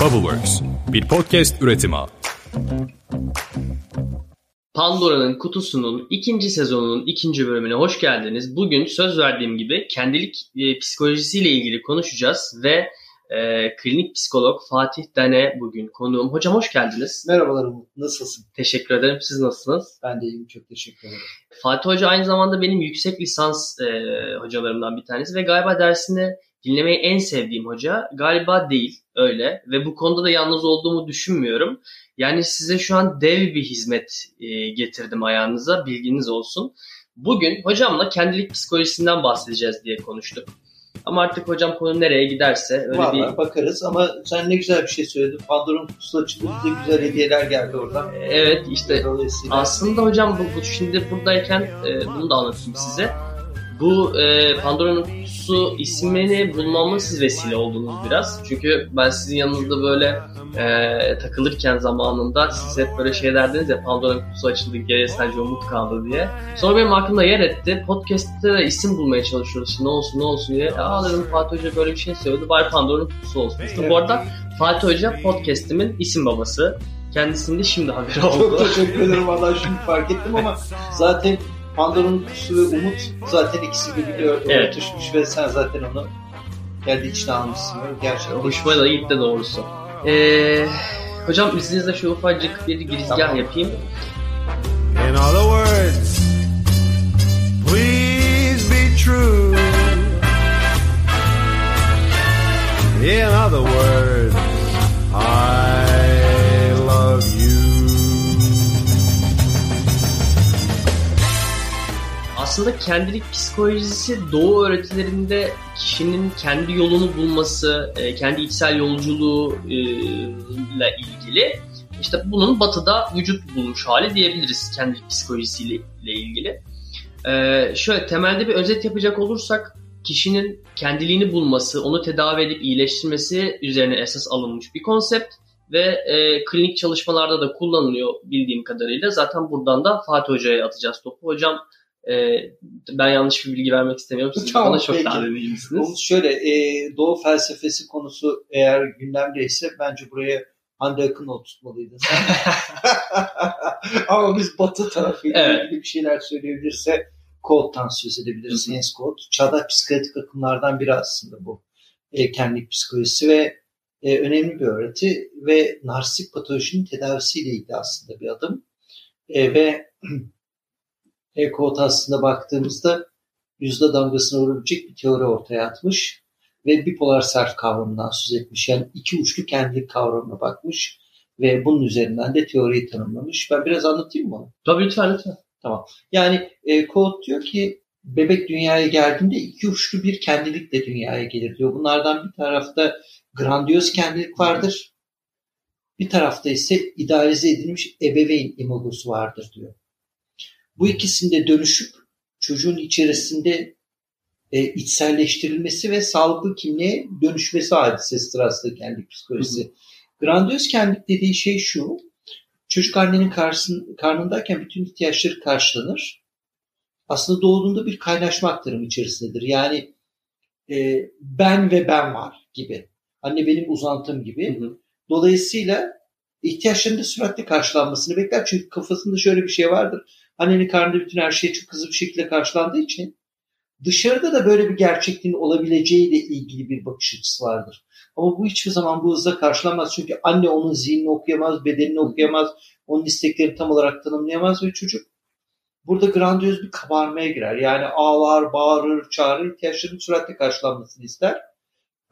Bubbleworks, bir podcast üretimi. Pandora'nın kutusunun ikinci sezonunun ikinci bölümüne hoş geldiniz. Bugün söz verdiğim gibi kendilik e, psikolojisiyle ilgili konuşacağız ve e, klinik psikolog Fatih Dane bugün konuğum. Hocam hoş geldiniz. Merhabalar Umut, nasılsın? Teşekkür ederim. Siz nasılsınız? Ben de iyiyim, çok teşekkür ederim. Fatih Hoca aynı zamanda benim yüksek lisans e, hocalarımdan bir tanesi ve galiba dersini dinlemeyi en sevdiğim hoca. Galiba değil, öyle ve bu konuda da yalnız olduğumu düşünmüyorum. Yani size şu an dev bir hizmet e, getirdim ayağınıza, bilginiz olsun. Bugün hocamla kendilik psikolojisinden bahsedeceğiz diye konuştuk. Ama artık hocam konu nereye giderse öyle Vallahi bir... bakarız ama sen ne güzel bir şey söyledin. Pandora'nın kutusu açıldı, bize güzel hediyeler geldi oradan. Evet işte aslında hocam bu, bu şimdi buradayken e, bunu da anlatayım size. Bu e, Pandora'nın kutusu ismini bulmamı siz vesile oldunuz biraz. Çünkü ben sizin yanınızda böyle e, takılırken zamanında siz hep böyle şey derdiniz ya Pandora'nın kutusu açıldı geriye sadece umut kaldı diye. Sonra benim aklımda yer etti. Podcast'te de isim bulmaya çalışıyoruz. Şimdi ne olsun ne olsun diye. Aa dedim Fatih Hoca böyle bir şey söyledi. Bari Pandora'nın kutusu olsun. İşte bu arada Fatih Hoca podcast'imin isim babası. Kendisinin de şimdi haberi oldu. çok teşekkür ederim. Vallahi şimdi fark ettim ama zaten Pandora'nın kutusu ve Umut zaten ikisi birbirine Evet. örtüşmüş ve sen zaten onu kendi içine almışsın. Gerçekten. Hoşuma da gitti doğrusu. Ee, hocam izninizle şu ufacık bir girizgah Tamam. yapayım. In other words, please be true. In other words, Aslında kendilik psikolojisi doğu öğretilerinde kişinin kendi yolunu bulması, e, kendi içsel yolculuğuyla ilgili. İşte bunun batıda vücut bulmuş hali diyebiliriz kendilik psikolojisiyle ilgili. Ee, şöyle temelde bir özet yapacak olursak kişinin kendiliğini bulması, onu tedavi edip iyileştirmesi üzerine esas alınmış bir konsept ve e, klinik çalışmalarda da kullanılıyor bildiğim kadarıyla. Zaten buradan da Fatih Hoca'ya atacağız topu. Hocam e, ben yanlış bir bilgi vermek istemiyorum. Siz Tamam, bana çok peki. daha deneyimlisiniz. Umut şöyle, e, Doğu felsefesi konusu eğer gündemdeyse bence buraya Hande Akın'ı tutmalıydın sen. Ama biz batı tarafıyla Evet. ilgili bir şeyler söyleyebilirse Code'dan söz edebiliriz. Hens Code. Çağdaş psikiyatrik akımlardan biri aslında bu. E, kendilik psikolojisi ve e, önemli bir öğreti ve narsistik patolojinin tedavisiyle ilgili aslında bir adım. E, ve e, Code aslında baktığımızda yüzde damgasını vurabilecek bir teori ortaya atmış ve bipolar self kavramından söz etmiş. Yani iki uçlu kendilik kavramına bakmış ve bunun üzerinden de teoriyi tanımlamış. Ben biraz anlatayım mı onu? Tabii lütfen lütfen. Yani e, diyor ki bebek dünyaya geldiğinde iki uçlu bir kendilikle dünyaya gelir diyor. Bunlardan bir tarafta grandiyoz kendilik vardır. Bir tarafta ise idealize edilmiş ebeveyn imagosu vardır diyor. Bu ikisinde dönüşüp çocuğun içerisinde e, içselleştirilmesi ve sağlıklı kimliğe dönüşmesi hadisesidir aslında kendilik psikolojisi. Grandiyoz kendilik dediği şey şu. Çocuk annenin karşısın, karnındayken bütün ihtiyaçları karşılanır. Aslında doğduğunda bir kaynaşma aktarımı içerisindedir. Yani e, ben ve ben var gibi. Anne benim uzantım gibi. Hı hı. Dolayısıyla ihtiyaçlarının da süratli karşılanmasını bekler. Çünkü kafasında şöyle bir şey vardır. Annenin karnında bütün her şey çok hızlı bir şekilde karşılandığı için dışarıda da böyle bir gerçekliğin olabileceğiyle ilgili bir bakış açısı vardır. Ama bu hiçbir zaman bu hızla karşılanmaz. Çünkü anne onun zihnini okuyamaz, bedenini okuyamaz, onun isteklerini tam olarak tanımlayamaz ve çocuk burada grandiyoz bir kabarmaya girer. Yani ağlar, bağırır, çağırır, ihtiyaçlarının süratle karşılanmasını ister.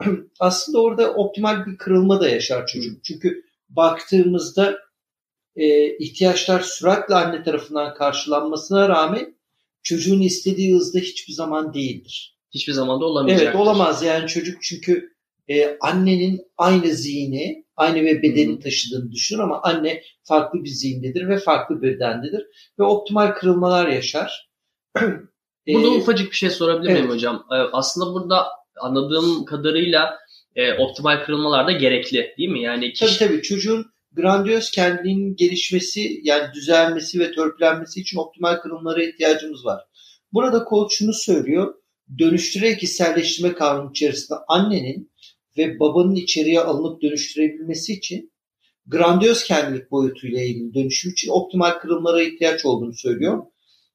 Aslında orada optimal bir kırılma da yaşar çocuk. Çünkü baktığımızda e, ihtiyaçlar süratle anne tarafından karşılanmasına rağmen çocuğun istediği hızda hiçbir zaman değildir. Hiçbir zaman da olamayacak. Evet olamaz yani çocuk çünkü e, annenin aynı zihni, aynı ve bedeni Hı. taşıdığını düşünür ama anne farklı bir zihindedir ve farklı bir bedendedir ve optimal kırılmalar yaşar. Burada ufacık bir şey sorabilir miyim evet. hocam? Ee, aslında burada anladığım kadarıyla e, optimal kırılmalar da gerekli değil mi? Yani Tabii kişi... tabii çocuğun grandiyoz kendiliğinin gelişmesi yani düzelmesi ve törpülenmesi için optimal kırılımlara ihtiyacımız var. Burada coach şunu söylüyor. Dönüştürerek içselleştirme kavramı içerisinde annenin ve babanın içeriye alınıp dönüştürebilmesi için grandiyoz kendilik boyutuyla ilgili dönüşüm için optimal kırılmalara ihtiyaç olduğunu söylüyor.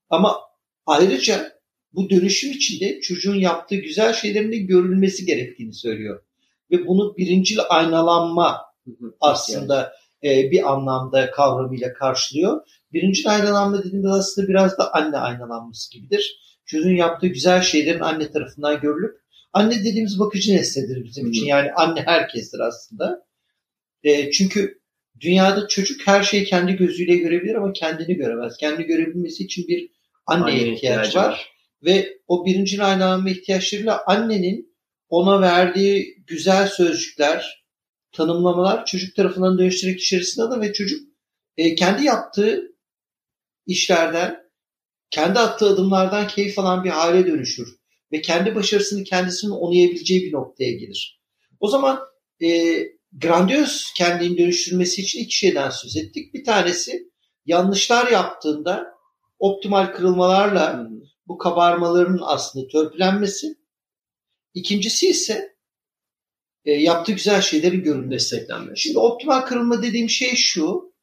Ama ayrıca bu dönüşüm içinde çocuğun yaptığı güzel şeylerin de görülmesi gerektiğini söylüyor. Ve bunu birincil aynalanma aslında e, bir anlamda kavramıyla karşılıyor. Birinci aynalanma dediğimde aslında biraz da anne aynalanması gibidir. Çocuğun yaptığı güzel şeylerin anne tarafından görülüp anne dediğimiz bakıcı nesnedir bizim için. Yani anne herkestir aslında. E, çünkü dünyada çocuk her şeyi kendi gözüyle görebilir ama kendini göremez. Kendini görebilmesi için bir anneye Anneye ihtiyaç var. var. Ve o birinci aynalanma ihtiyaçlarıyla annenin ona verdiği güzel sözcükler, tanımlamalar çocuk tarafından dönüştürerek içerisinde alır ve çocuk e, kendi yaptığı işlerden, kendi attığı adımlardan keyif alan bir hale dönüşür. Ve kendi başarısını kendisinin onayabileceği bir noktaya gelir. O zaman e, grandiyoz kendini dönüştürmesi için iki şeyden söz ettik. Bir tanesi yanlışlar yaptığında optimal kırılmalarla bu kabarmaların aslında törpülenmesi. İkincisi ise e, yaptığı güzel şeylerin görülmesi. Desteklenmesi. Şimdi optimal kırılma dediğim şey şu.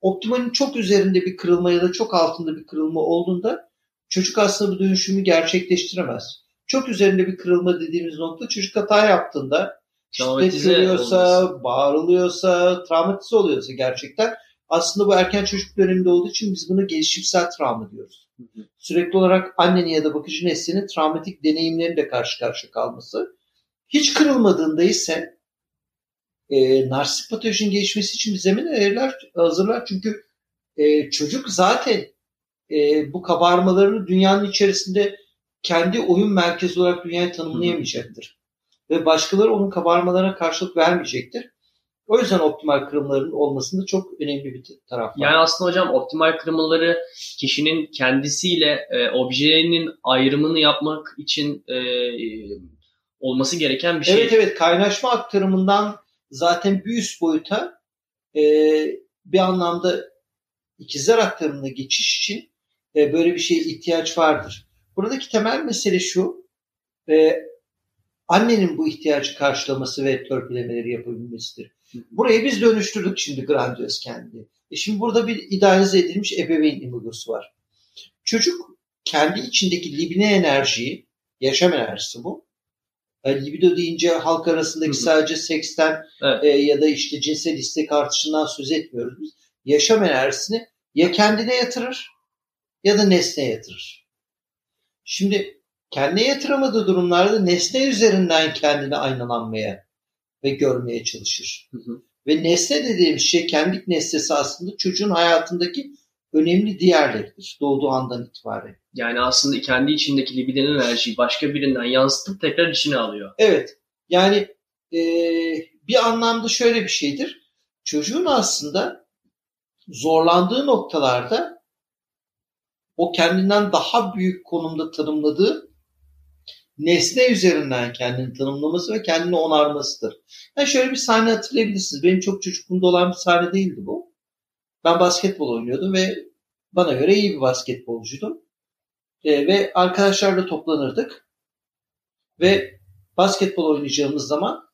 Optimalin çok üzerinde bir kırılma ya da çok altında bir kırılma olduğunda çocuk aslında bu dönüşümü gerçekleştiremez. Çok üzerinde bir kırılma dediğimiz nokta çocuk hata yaptığında şiddet görüyorsa, bağırılıyorsa, travmatize oluyorsa gerçekten aslında bu erken çocuk döneminde olduğu için biz buna gelişimsel travma diyoruz. hı. Sürekli olarak annenin ya da bakıcı nesnenin travmatik deneyimleriyle karşı karşıya kalması. Hiç kırılmadığında ise e, narsistik patolojinin gelişmesi için bir zemin ayırırlar, hazırlar. Çünkü e, çocuk zaten e, bu kabarmalarını dünyanın içerisinde kendi oyun merkezi olarak dünyayı tanımlayamayacaktır. Ve başkaları onun kabarmalarına karşılık vermeyecektir. O yüzden optimal kırımların olmasında çok önemli bir taraf var. Yani aslında hocam optimal kırılmaları kişinin kendisiyle e, objenin ayrımını yapmak için e, olması gereken bir şey. Evet evet kaynaşma aktarımından zaten bir üst boyuta e, bir anlamda ikizler aktarımına geçiş için e, böyle bir şeye ihtiyaç vardır. Buradaki temel mesele şu e, annenin bu ihtiyacı karşılaması ve törpülemeleri yapabilmesidir. Burayı biz dönüştürdük şimdi grandiyoz kendi. E şimdi burada bir idealize edilmiş ebeveyn imagosu var. Çocuk kendi içindeki libine enerjiyi, yaşam enerjisi bu. Yani libido deyince halk arasındaki sadece seksten Evet. e, ya da işte cinsel istek artışından söz etmiyoruz biz. Yaşam enerjisini ya kendine yatırır ya da nesneye yatırır. Şimdi kendine yatıramadığı durumlarda nesne üzerinden kendini aynalanmaya ve görmeye çalışır. Hı hı. Ve nesne dediğimiz şey kendi nesnesi aslında çocuğun hayatındaki önemli diğerleridir doğduğu andan itibaren. Yani aslında kendi içindeki libidinal enerjiyi başka birinden yansıtıp tekrar içine alıyor. Evet. Yani e, bir anlamda şöyle bir şeydir. Çocuğun aslında zorlandığı noktalarda o kendinden daha büyük konumda tanımladığı nesne üzerinden kendini tanımlaması ve kendini onarmasıdır. Yani şöyle bir sahne hatırlayabilirsiniz. Benim çok çocukluğumda olan bir sahne değildi bu. Ben basketbol oynuyordum ve bana göre iyi bir basketbolcuydum. E, ve arkadaşlarla toplanırdık. Ve basketbol oynayacağımız zaman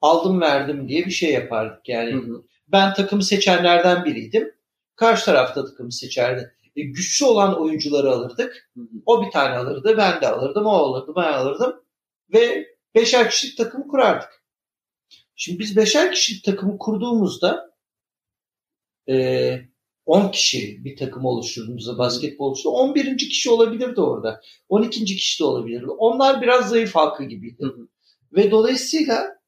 aldım verdim diye bir şey yapardık. Yani Hı hı. ben takımı seçenlerden biriydim. Karşı tarafta takımı seçerdi. E, güçlü olan oyuncuları alırdık. Hı hı. O bir tane alırdı, ben de alırdım, o alırdı, ben alırdım. Ve beşer kişilik takımı kurardık. Şimdi biz beşer kişilik takımı kurduğumuzda e, 10 kişi bir takım oluşturduğumuzda basketbolcuda 11. kişi olabilirdi orada. 12. kişi de olabilirdi. Onlar biraz zayıf halkı gibiydi. Hı hı. Ve dolayısıyla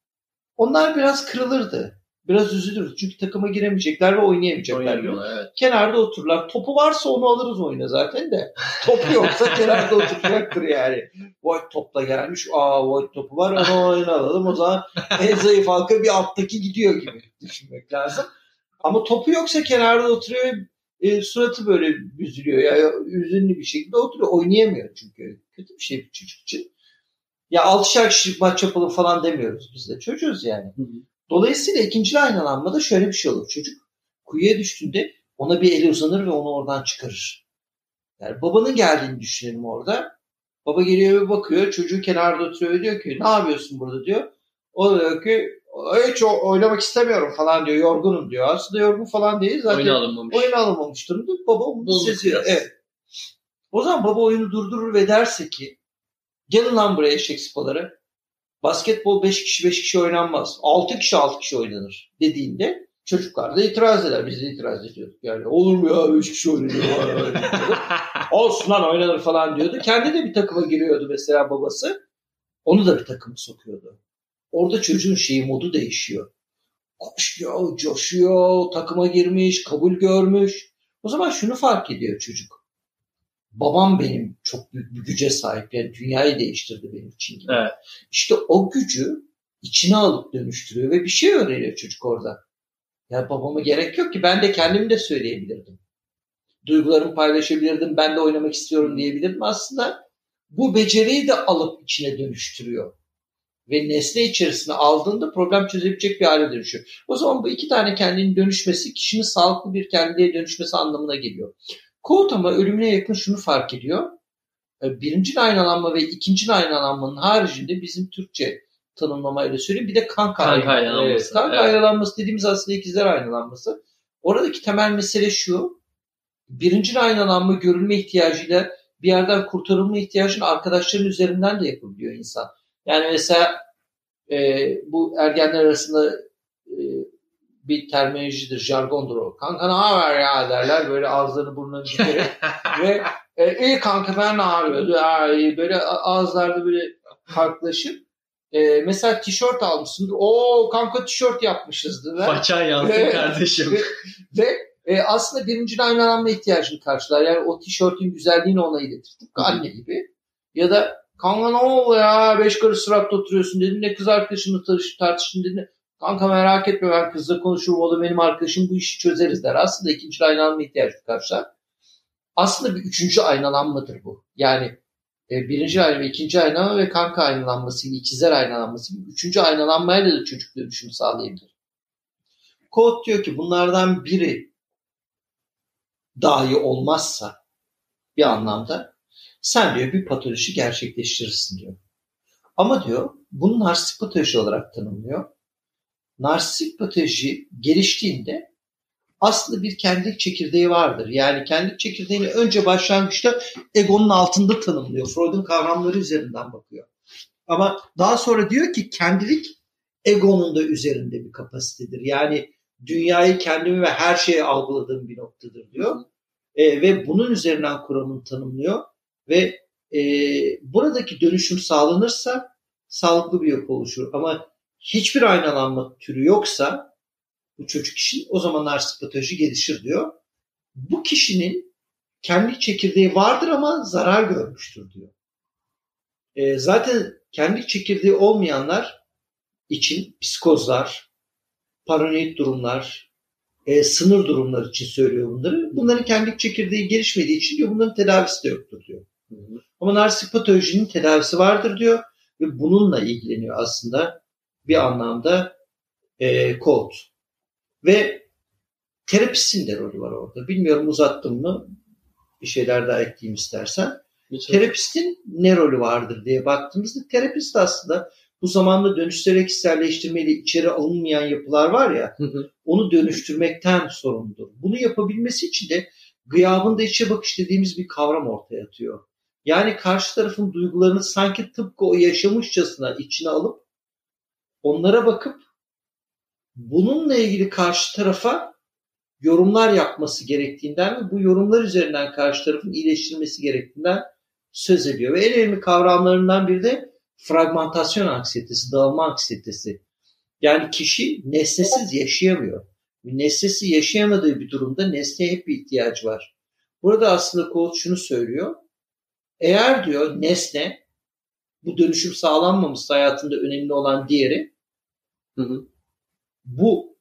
onlar biraz kırılırdı. Biraz üzülürdü. Çünkü takıma giremeyecekler ve oynayamayacaklar. Evet. Kenarda otururlar. Topu varsa onu alırız oyuna zaten de. Topu yoksa kenarda oturacaktır yani. Void topla gelmiş. Aa Void topu var onu oyuna alalım. O zaman en zayıf halka bir alttaki gidiyor gibi düşünmek lazım. Ama topu yoksa kenarda oturuyor. E, suratı böyle üzülüyor. Ya, üzünlü bir şekilde oturuyor. Oynayamıyor çünkü. Kötü bir şey bir çocuk için. Ya altışar kişilik maç yapalım falan demiyoruz biz de. Çocuğuz yani. Hı hı. Dolayısıyla ikinci aynalanmada şöyle bir şey olur. Çocuk kuyuya düştüğünde ona bir eli uzanır ve onu oradan çıkarır. Yani babanın geldiğini düşünelim orada. Baba geliyor ve bakıyor. Çocuğu kenarda oturuyor diyor ki ne yapıyorsun burada diyor. O da diyor ki hiç oynamak istemiyorum falan diyor. Yorgunum diyor. Aslında yorgun falan değil. Zaten Oyuna alınmamış. oyun alınmamış durumda. Baba Bulduk seziyor. Evet. O zaman baba oyunu durdurur ve derse ki gelin lan buraya sıpaları. Basketbol 5 kişi 5 kişi oynanmaz. 6 kişi 6 kişi oynanır dediğinde çocuklar da itiraz eder. Biz de itiraz ediyorduk. Yani olur mu ya 5 kişi oynanıyor. Olsun lan oynanır falan diyordu. Kendi de bir takıma giriyordu mesela babası. Onu da bir takıma sokuyordu. Orada çocuğun şeyi modu değişiyor. Koşuyor, coşuyor, takıma girmiş, kabul görmüş. O zaman şunu fark ediyor çocuk. Babam benim çok büyük bir güce sahip. Yani dünyayı değiştirdi benim için. gibi. Evet. İşte o gücü içine alıp dönüştürüyor ve bir şey öğreniyor çocuk orada. Ya babama gerek yok ki ben de kendim de söyleyebilirdim. Duygularımı paylaşabilirdim. Ben de oynamak istiyorum diyebilirdim. Aslında bu beceriyi de alıp içine dönüştürüyor. Ve nesne içerisine aldığında problem çözebilecek bir hale dönüşüyor. O zaman bu iki tane kendinin dönüşmesi kişinin sağlıklı bir kendine dönüşmesi anlamına geliyor. Kout ama ölümüne yakın şunu fark ediyor. E, Birinci aynalanma ve ikinci aynalanmanın haricinde bizim Türkçe tanımlamayla söyleyeyim. Bir de Kanka aynalanması. Evet, kanka evet. aynalanması dediğimiz aslında ikizler aynalanması. Oradaki temel mesele şu. Birinci aynalanma görülme ihtiyacıyla bir yerden kurtarılma ihtiyacını arkadaşların üzerinden de yapabiliyor insan. Yani mesela e, bu ergenler arasında e, bir terminolojidir, jargondur o. Kanka ne haber ya derler böyle ağızlarını burnunu bükerek ve e, iyi kanka ben ne yapıyordu? Böyle ağızlarda böyle farklılaşıp e, mesela tişört almışsındır. Oo kanka tişört yapmışızdır. der. Façan yansın Evet. kardeşim. Ve, ve e, aslında birinci aynalanma ihtiyacını karşılar. Yani o tişörtün güzelliğini ona iletir. Tıpkı anne gibi. Ya da kanka ne oldu ya? Beş karış sıratta oturuyorsun dedin. Ne kız arkadaşımla tartış- tartıştın dedin. Kanka merak etme ben kızla konuşurum. O da benim arkadaşım bu işi çözeriz der. Aslında ikinci aynalanma ihtiyacını karşılar. Aslında bir üçüncü aynalanmadır bu. Yani e, birinci ayna ve ikinci aynalanma ve kanka aynalanması gibi, ikizler aynalanması gibi üçüncü aynalanmayla da çocuk dönüşümü sağlayabilir. Kod diyor ki bunlardan biri dahi olmazsa bir anlamda sen diyor bir patoloji gerçekleştirirsin diyor. Ama diyor bunu narsistik patoloji olarak tanımlıyor. Narsistik patoloji geliştiğinde aslında bir kendi çekirdeği vardır. Yani kendi çekirdeğini önce başlangıçta egonun altında tanımlıyor. Freud'un kavramları üzerinden bakıyor. Ama daha sonra diyor ki kendilik egonun da üzerinde bir kapasitedir. Yani dünyayı kendimi ve her şeyi algıladığım bir noktadır diyor. E, ve bunun üzerinden kuramını tanımlıyor. Ve e, buradaki dönüşüm sağlanırsa sağlıklı bir yapı oluşur. Ama hiçbir aynalanma türü yoksa bu çocuk için o zaman narsist patoloji gelişir diyor. Bu kişinin kendi çekirdeği vardır ama zarar görmüştür diyor. E, zaten kendi çekirdeği olmayanlar için psikozlar, paranoid durumlar, e, sınır durumlar için söylüyor bunları. Bunların kendi çekirdeği gelişmediği için diyor bunların tedavisi de yoktur diyor. Ama narsistik patolojinin tedavisi vardır diyor ve bununla ilgileniyor aslında bir anlamda e, Colt. Ve terapistin de rolü var orada. Bilmiyorum uzattım mı bir şeyler daha ekleyeyim istersen. Lütfen. Terapistin ne rolü vardır diye baktığımızda terapist aslında bu zamanla dönüştürerek kişiselleştirmeyle içeri alınmayan yapılar var ya Hı hı. onu dönüştürmekten sorumludur. Bunu yapabilmesi için de gıyabında içe bakış dediğimiz bir kavram ortaya atıyor. Yani karşı tarafın duygularını sanki tıpkı o yaşamışçasına içine alıp onlara bakıp bununla ilgili karşı tarafa yorumlar yapması gerektiğinden ve bu yorumlar üzerinden karşı tarafın iyileştirilmesi gerektiğinden söz ediyor. Ve en önemli kavramlarından biri de fragmentasyon anksiyetesi, dağılma anksiyetesi. Yani kişi nesnesiz yaşayamıyor. Nesnesi yaşayamadığı bir durumda nesneye hep bir ihtiyacı var. Burada aslında Coates şunu söylüyor. Eğer diyor nesne bu dönüşüm sağlanmamışsa hayatında önemli olan diğeri Hı hı. bu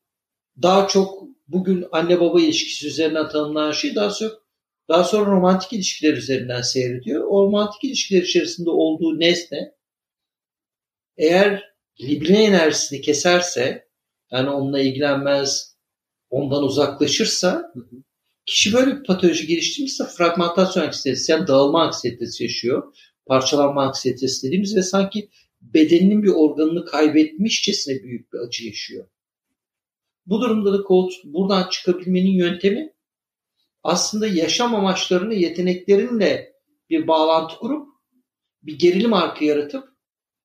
daha çok bugün anne baba ilişkisi üzerinden tanımlanan şey daha çok daha sonra romantik ilişkiler üzerinden seyrediyor. O romantik ilişkiler içerisinde olduğu nesne eğer libine enerjisini keserse yani onunla ilgilenmez, ondan uzaklaşırsa Hı hı. Kişi böyle bir patoloji geliştirmişse fragmentasyon anksiyetesi yani dağılma anksiyetesi yaşıyor. Parçalanma anksiyetesi dediğimiz ve sanki bedeninin bir organını kaybetmişçesine büyük bir acı yaşıyor. Bu durumda da Colt buradan çıkabilmenin yöntemi aslında yaşam amaçlarını yeteneklerinle bir bağlantı kurup bir gerilim arkı yaratıp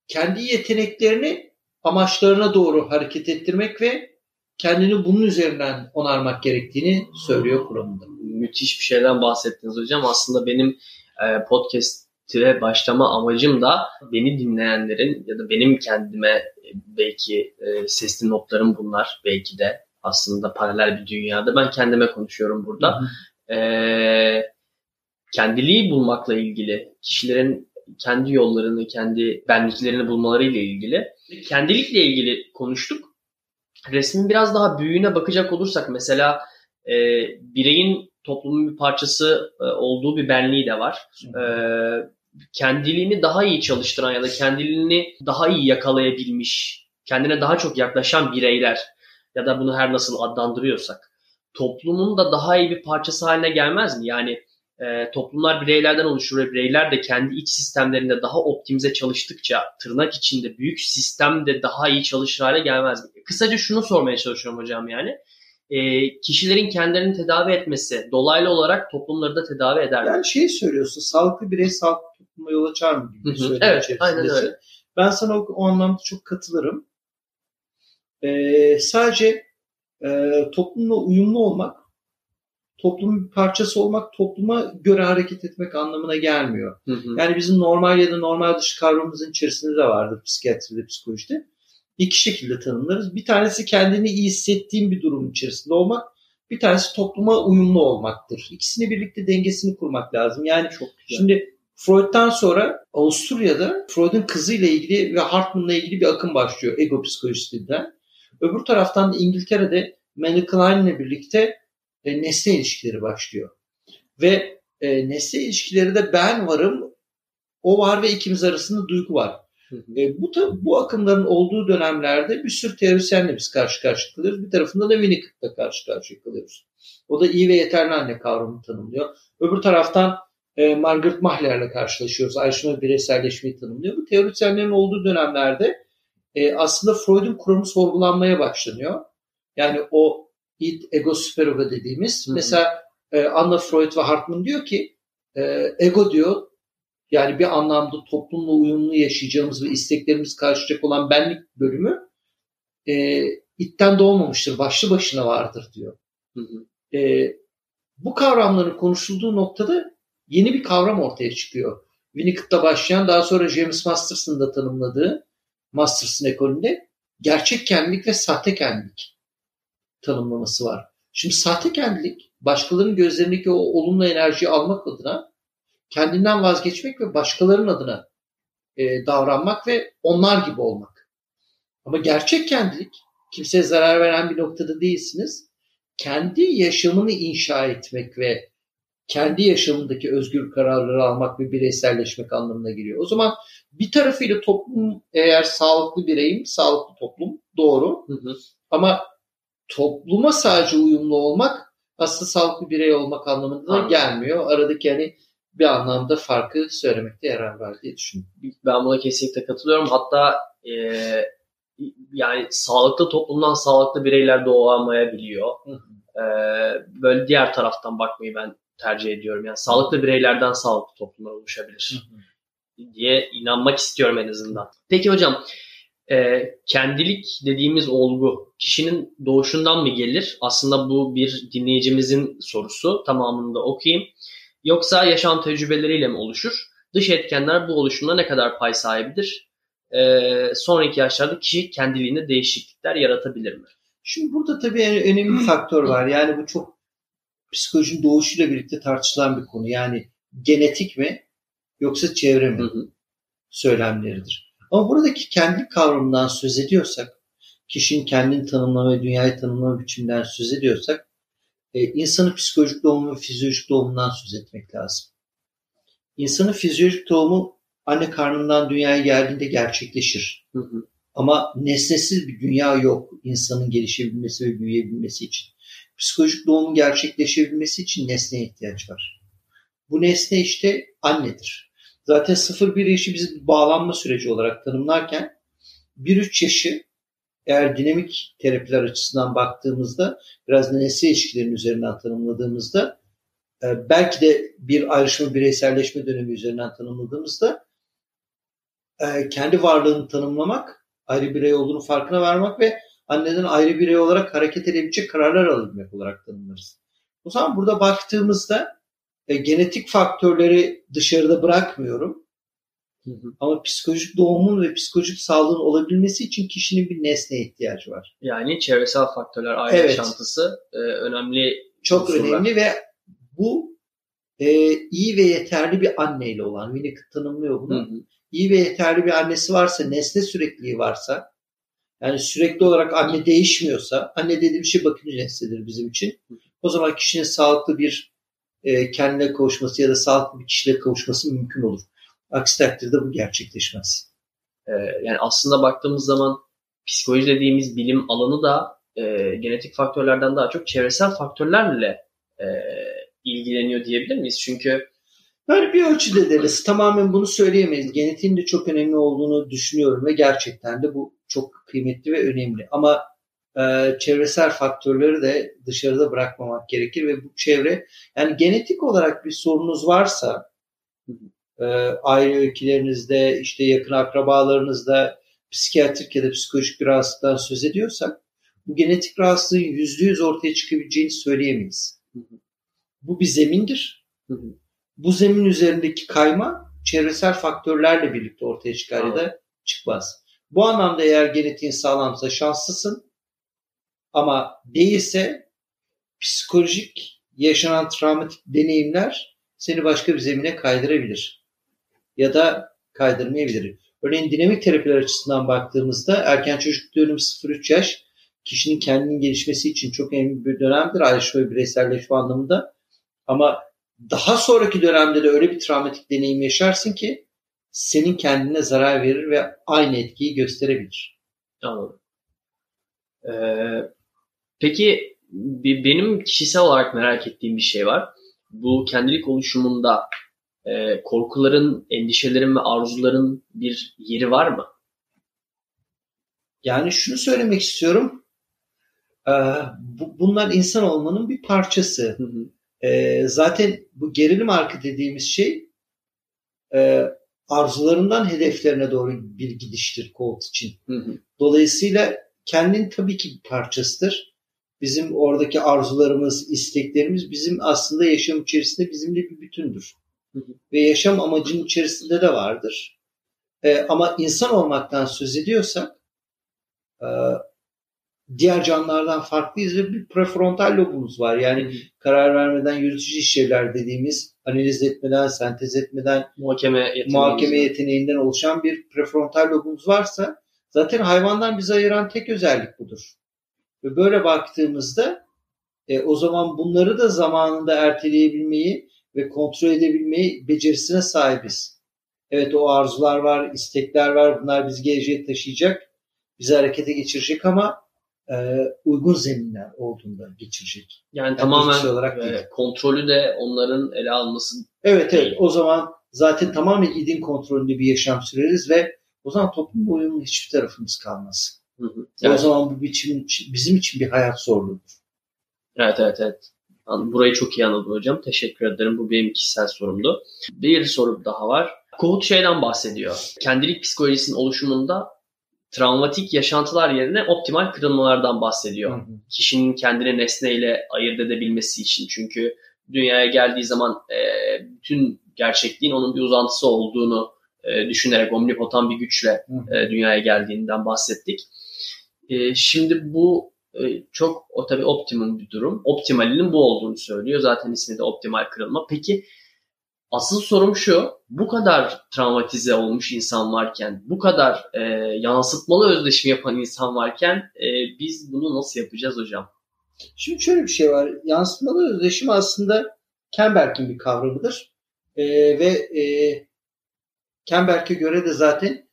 kendi yeteneklerini amaçlarına doğru hareket ettirmek ve kendini bunun üzerinden onarmak gerektiğini söylüyor Kur'an'da. Müthiş bir şeyden bahsettiniz hocam. Aslında benim e, podcast'e başlama amacım da beni dinleyenlerin ya da benim kendime e, belki e, sesli notlarım bunlar belki de aslında paralel bir dünyada. Ben kendime konuşuyorum burada. E, kendiliği bulmakla ilgili kişilerin kendi yollarını, kendi benliklerini bulmalarıyla ilgili. Kendilikle ilgili konuştuk. Resmin biraz daha büyüğüne bakacak olursak mesela e, bireyin toplumun bir parçası e, olduğu bir benliği de var. E, kendiliğini daha iyi çalıştıran ya da kendiliğini daha iyi yakalayabilmiş, kendine daha çok yaklaşan bireyler ya da bunu her nasıl adlandırıyorsak toplumun da daha iyi bir parçası haline gelmez mi? Yani e, toplumlar bireylerden oluşur ve bireyler de kendi iç sistemlerinde daha optimize çalıştıkça tırnak içinde büyük sistemde daha iyi çalışır hale gelmez mi? Kısaca şunu sormaya çalışıyorum hocam yani. E, kişilerin kendilerini tedavi etmesi dolaylı olarak toplumları da tedavi eder mi? Yani şey söylüyorsun, sağlıklı birey sağlıklı topluma yol açar mı gibi söylem Evet, aynen öyle. Ben sana o, o anlamda çok katılırım. Ee, sadece e, toplumla uyumlu olmak, toplumun bir parçası olmak, topluma göre hareket etmek anlamına gelmiyor. Hı hı. Yani bizim normal ya da normal dışı kavramımızın içerisinde de vardır psikiyatride, psikolojide. İki şekilde tanımlarız. Bir tanesi kendini iyi hissettiğin bir durum içerisinde olmak, bir tanesi topluma uyumlu olmaktır. İkisini birlikte dengesini kurmak lazım. Yani Çok güzel. Şimdi Freud'dan sonra Avusturya'da Freud'un kızıyla ilgili ve Hartman'la ilgili bir akım başlıyor ego psikolojisinden. Öbür taraftan İngiltere'de Manny Klein'le birlikte e, nesne ilişkileri başlıyor. Ve e, nesne ilişkileri de ben varım, o var ve ikimiz arasında duygu var. E, bu da bu akımların olduğu dönemlerde bir sürü teorisyenle biz karşı karşıya kalıyoruz. Bir tarafında da Winnicott'la karşı karşıya kalıyoruz. O da iyi ve yeterli anne kavramını tanımlıyor. Öbür taraftan e, Margaret Mahler'le karşılaşıyoruz. Ayrışma bireyselleşmeyi tanımlıyor. Bu teorisyenlerin olduğu dönemlerde e, aslında Freud'un kuramı sorgulanmaya başlanıyor. Yani o id, ego, superego dediğimiz. Hı hı. Mesela e, Anna Freud ve Hartman diyor ki e, ego diyor yani bir anlamda toplumla uyumlu yaşayacağımız ve isteklerimiz karşılayacak olan benlik bölümü e, itten doğmamıştır. Başlı başına vardır diyor. Hı hı. E, bu kavramların konuşulduğu noktada yeni bir kavram ortaya çıkıyor. Winnicott'la başlayan daha sonra James Masterson'ın da tanımladığı Masterson ekolünde gerçek kendilik ve sahte kendilik tanımlaması var. Şimdi sahte kendilik başkalarının gözlerindeki o olumlu enerjiyi almak adına kendinden vazgeçmek ve başkalarının adına e, davranmak ve onlar gibi olmak. Ama gerçek kendilik kimseye zarar veren bir noktada değilsiniz. Kendi yaşamını inşa etmek ve kendi yaşamındaki özgür kararları almak ve bireyselleşmek anlamına geliyor. O zaman bir tarafıyla toplum eğer sağlıklı bireyim, sağlıklı toplum doğru. Hı hı. Ama topluma sadece uyumlu olmak aslında sağlıklı birey olmak anlamında da gelmiyor. Aradaki hani bir anlamda farkı söylemekte yarar var diye düşünüyorum. Ben buna kesinlikle katılıyorum. Hatta e, yani sağlıklı toplumdan sağlıklı bireyler doğamayabiliyor. E, böyle diğer taraftan bakmayı ben tercih ediyorum. Yani sağlıklı bireylerden sağlıklı toplumlar oluşabilir diye inanmak istiyorum en azından. Peki hocam e, kendilik dediğimiz olgu kişinin doğuşundan mı gelir? Aslında bu bir dinleyicimizin sorusu. Tamamını da okuyayım. Yoksa yaşam tecrübeleriyle mi oluşur? Dış etkenler bu oluşumda ne kadar pay sahibidir? Ee, sonraki yaşlarda kişi kendiliğinde değişiklikler yaratabilir mi? Şimdi burada tabii en önemli bir faktör var. Yani bu çok psikolojinin doğuşuyla birlikte tartışılan bir konu. Yani genetik mi yoksa çevre mi Hı hı. söylemleridir. Ama buradaki kendi kavramından söz ediyorsak, kişinin kendini tanımlama ve dünyayı tanımlama biçiminden söz ediyorsak, e, insanın psikolojik doğumu ve fizyolojik doğumundan söz etmek lazım. İnsanın fizyolojik doğumu anne karnından dünyaya geldiğinde gerçekleşir. Hı hı. Ama nesnesiz bir dünya yok insanın gelişebilmesi ve büyüyebilmesi için. Psikolojik doğumun gerçekleşebilmesi için nesneye ihtiyaç var. Bu nesne işte annedir. Zaten 0-1 yaşı biz bağlanma süreci olarak tanımlarken 1-3 yaşı eğer dinamik terapiler açısından baktığımızda biraz nesne ilişkilerinin üzerinden tanımladığımızda e, belki de bir ayrışma bireyselleşme dönemi üzerinden tanımladığımızda e, kendi varlığını tanımlamak, ayrı birey olduğunu farkına varmak ve anneden ayrı birey olarak hareket edebilecek kararlar alabilmek olarak tanımlarız. O zaman burada baktığımızda e, genetik faktörleri dışarıda bırakmıyorum. Hı hı. Ama psikolojik doğumun ve psikolojik sağlığın olabilmesi için kişinin bir nesneye ihtiyacı var. Yani çevresel faktörler, aile Evet. yaşantısı e, önemli Çok unsurlar. önemli ve bu e, iyi ve yeterli bir anneyle olan, Winnicott tanımlıyor bunu. Hı hı. iyi ve yeterli bir annesi varsa, nesne sürekliliği varsa, yani sürekli olarak anne değişmiyorsa, anne dediğim şey bakıcı nesnedir bizim için. O zaman kişinin sağlıklı bir e, kendine kavuşması ya da sağlıklı bir kişiyle kavuşması mümkün olur. Aksi takdirde bu gerçekleşmez. E, yani aslında baktığımız zaman psikoloji dediğimiz bilim alanı da e, genetik faktörlerden daha çok çevresel faktörlerle e, ilgileniyor diyebilir miyiz? Çünkü Yani bir ölçüde deriz. Tamamen bunu söyleyemeyiz. Genetiğin de çok önemli olduğunu düşünüyorum ve gerçekten de bu çok kıymetli ve önemli. Ama e, çevresel faktörleri de dışarıda bırakmamak gerekir ve bu çevre yani genetik olarak bir sorunuz varsa e, aile öykülerinizde işte yakın akrabalarınızda psikiyatrik ya da psikolojik bir rahatsızlıktan söz ediyorsak bu genetik rahatsızlığın yüzde yüz ortaya çıkabileceğini söyleyemeyiz. Bu bir zemindir. Hı hı. Bu zemin üzerindeki kayma çevresel faktörlerle birlikte ortaya çıkar ya da çıkmaz. Bu anlamda eğer genetiğin sağlamsa şanslısın ama değilse psikolojik yaşanan travmatik deneyimler seni başka bir zemine kaydırabilir. Ya da kaydırmayabilir. Örneğin dinamik terapiler açısından baktığımızda erken çocukluk dönemi 0-3 yaş kişinin kendinin gelişmesi için çok önemli bir dönemdir. Ayrışma ve bireyselleşme anlamında. Ama daha sonraki dönemde de öyle bir travmatik deneyim yaşarsın ki senin kendine zarar verir ve aynı etkiyi gösterebilir. Anladım. Ee, peki benim kişisel olarak merak ettiğim bir şey var. Bu kendilik oluşumunda e, korkuların, endişelerin ve arzuların bir yeri var mı? Yani şunu söylemek istiyorum. Ee, bu- bunlar insan olmanın bir parçası. Hı hı. Ee, zaten bu gerilim arka dediğimiz şey e, arzularından hedeflerine doğru bir gidiştir Colt için. Hı hı. Dolayısıyla kendin tabii ki bir parçasıdır. Bizim oradaki arzularımız, isteklerimiz bizim aslında yaşam içerisinde bizimle bir bütündür. Hı hı. Ve yaşam amacının içerisinde de vardır. Ee, ama insan olmaktan söz ediyorsak e, diğer canlılardan farklıyız ve bir prefrontal lobumuz var. Yani karar vermeden yürütücü işlevler dediğimiz analiz etmeden, sentez etmeden, Muhakeme yeteneğimiz muhakeme yeteneğinden oluşan bir prefrontal lobumuz varsa zaten hayvandan bizi ayıran tek özellik budur. Ve böyle baktığımızda e, o zaman bunları da zamanında erteleyebilmeyi ve kontrol edebilmeyi becerisine sahibiz. Evet o arzular var, istekler var. Bunlar bizi geleceğe taşıyacak, bizi harekete geçirecek ama e, uygun zeminler olduğunda geçirecek. Yani içsel tamamen olarak e, kontrolü de onların ele alması. Evet evet o zaman zaten tamamen idin kontrolünde bir yaşam süreriz ve o zaman toplum boyunun hiçbir tarafımız kalmaz. Hı hı. O Yani, zaman bu biçim, bizim için bir hayat zorluğudur. evet evet evet. Burayı çok iyi anladım hocam. Teşekkür ederim. Bu benim kişisel sorumdu. Bir soru daha var. Kohut şeyden bahsediyor. Kendilik psikolojisinin oluşumunda travmatik yaşantılar yerine optimal kırılmalardan bahsediyor. kişinin kendini nesneyle ayırt edebilmesi için. Çünkü dünyaya geldiği zaman e, bütün gerçekliğin onun bir uzantısı olduğunu e, düşünerek omnipotan bir güçle Hı. e, dünyaya geldiğinden bahsettik. E, şimdi bu e, çok o tabii optimum bir durum. Optimalinin bu olduğunu söylüyor. Zaten ismi de optimal kırılma. Peki asıl sorum şu. Bu kadar travmatize olmuş insan varken, bu kadar e, yansıtmalı özdeşim yapan insan varken e, biz bunu nasıl yapacağız hocam? Şimdi şöyle bir şey var. Yansıtmalı özdeşim aslında Kemberk'in bir kavramıdır. Ee, ve e, Kemberk'e göre de zaten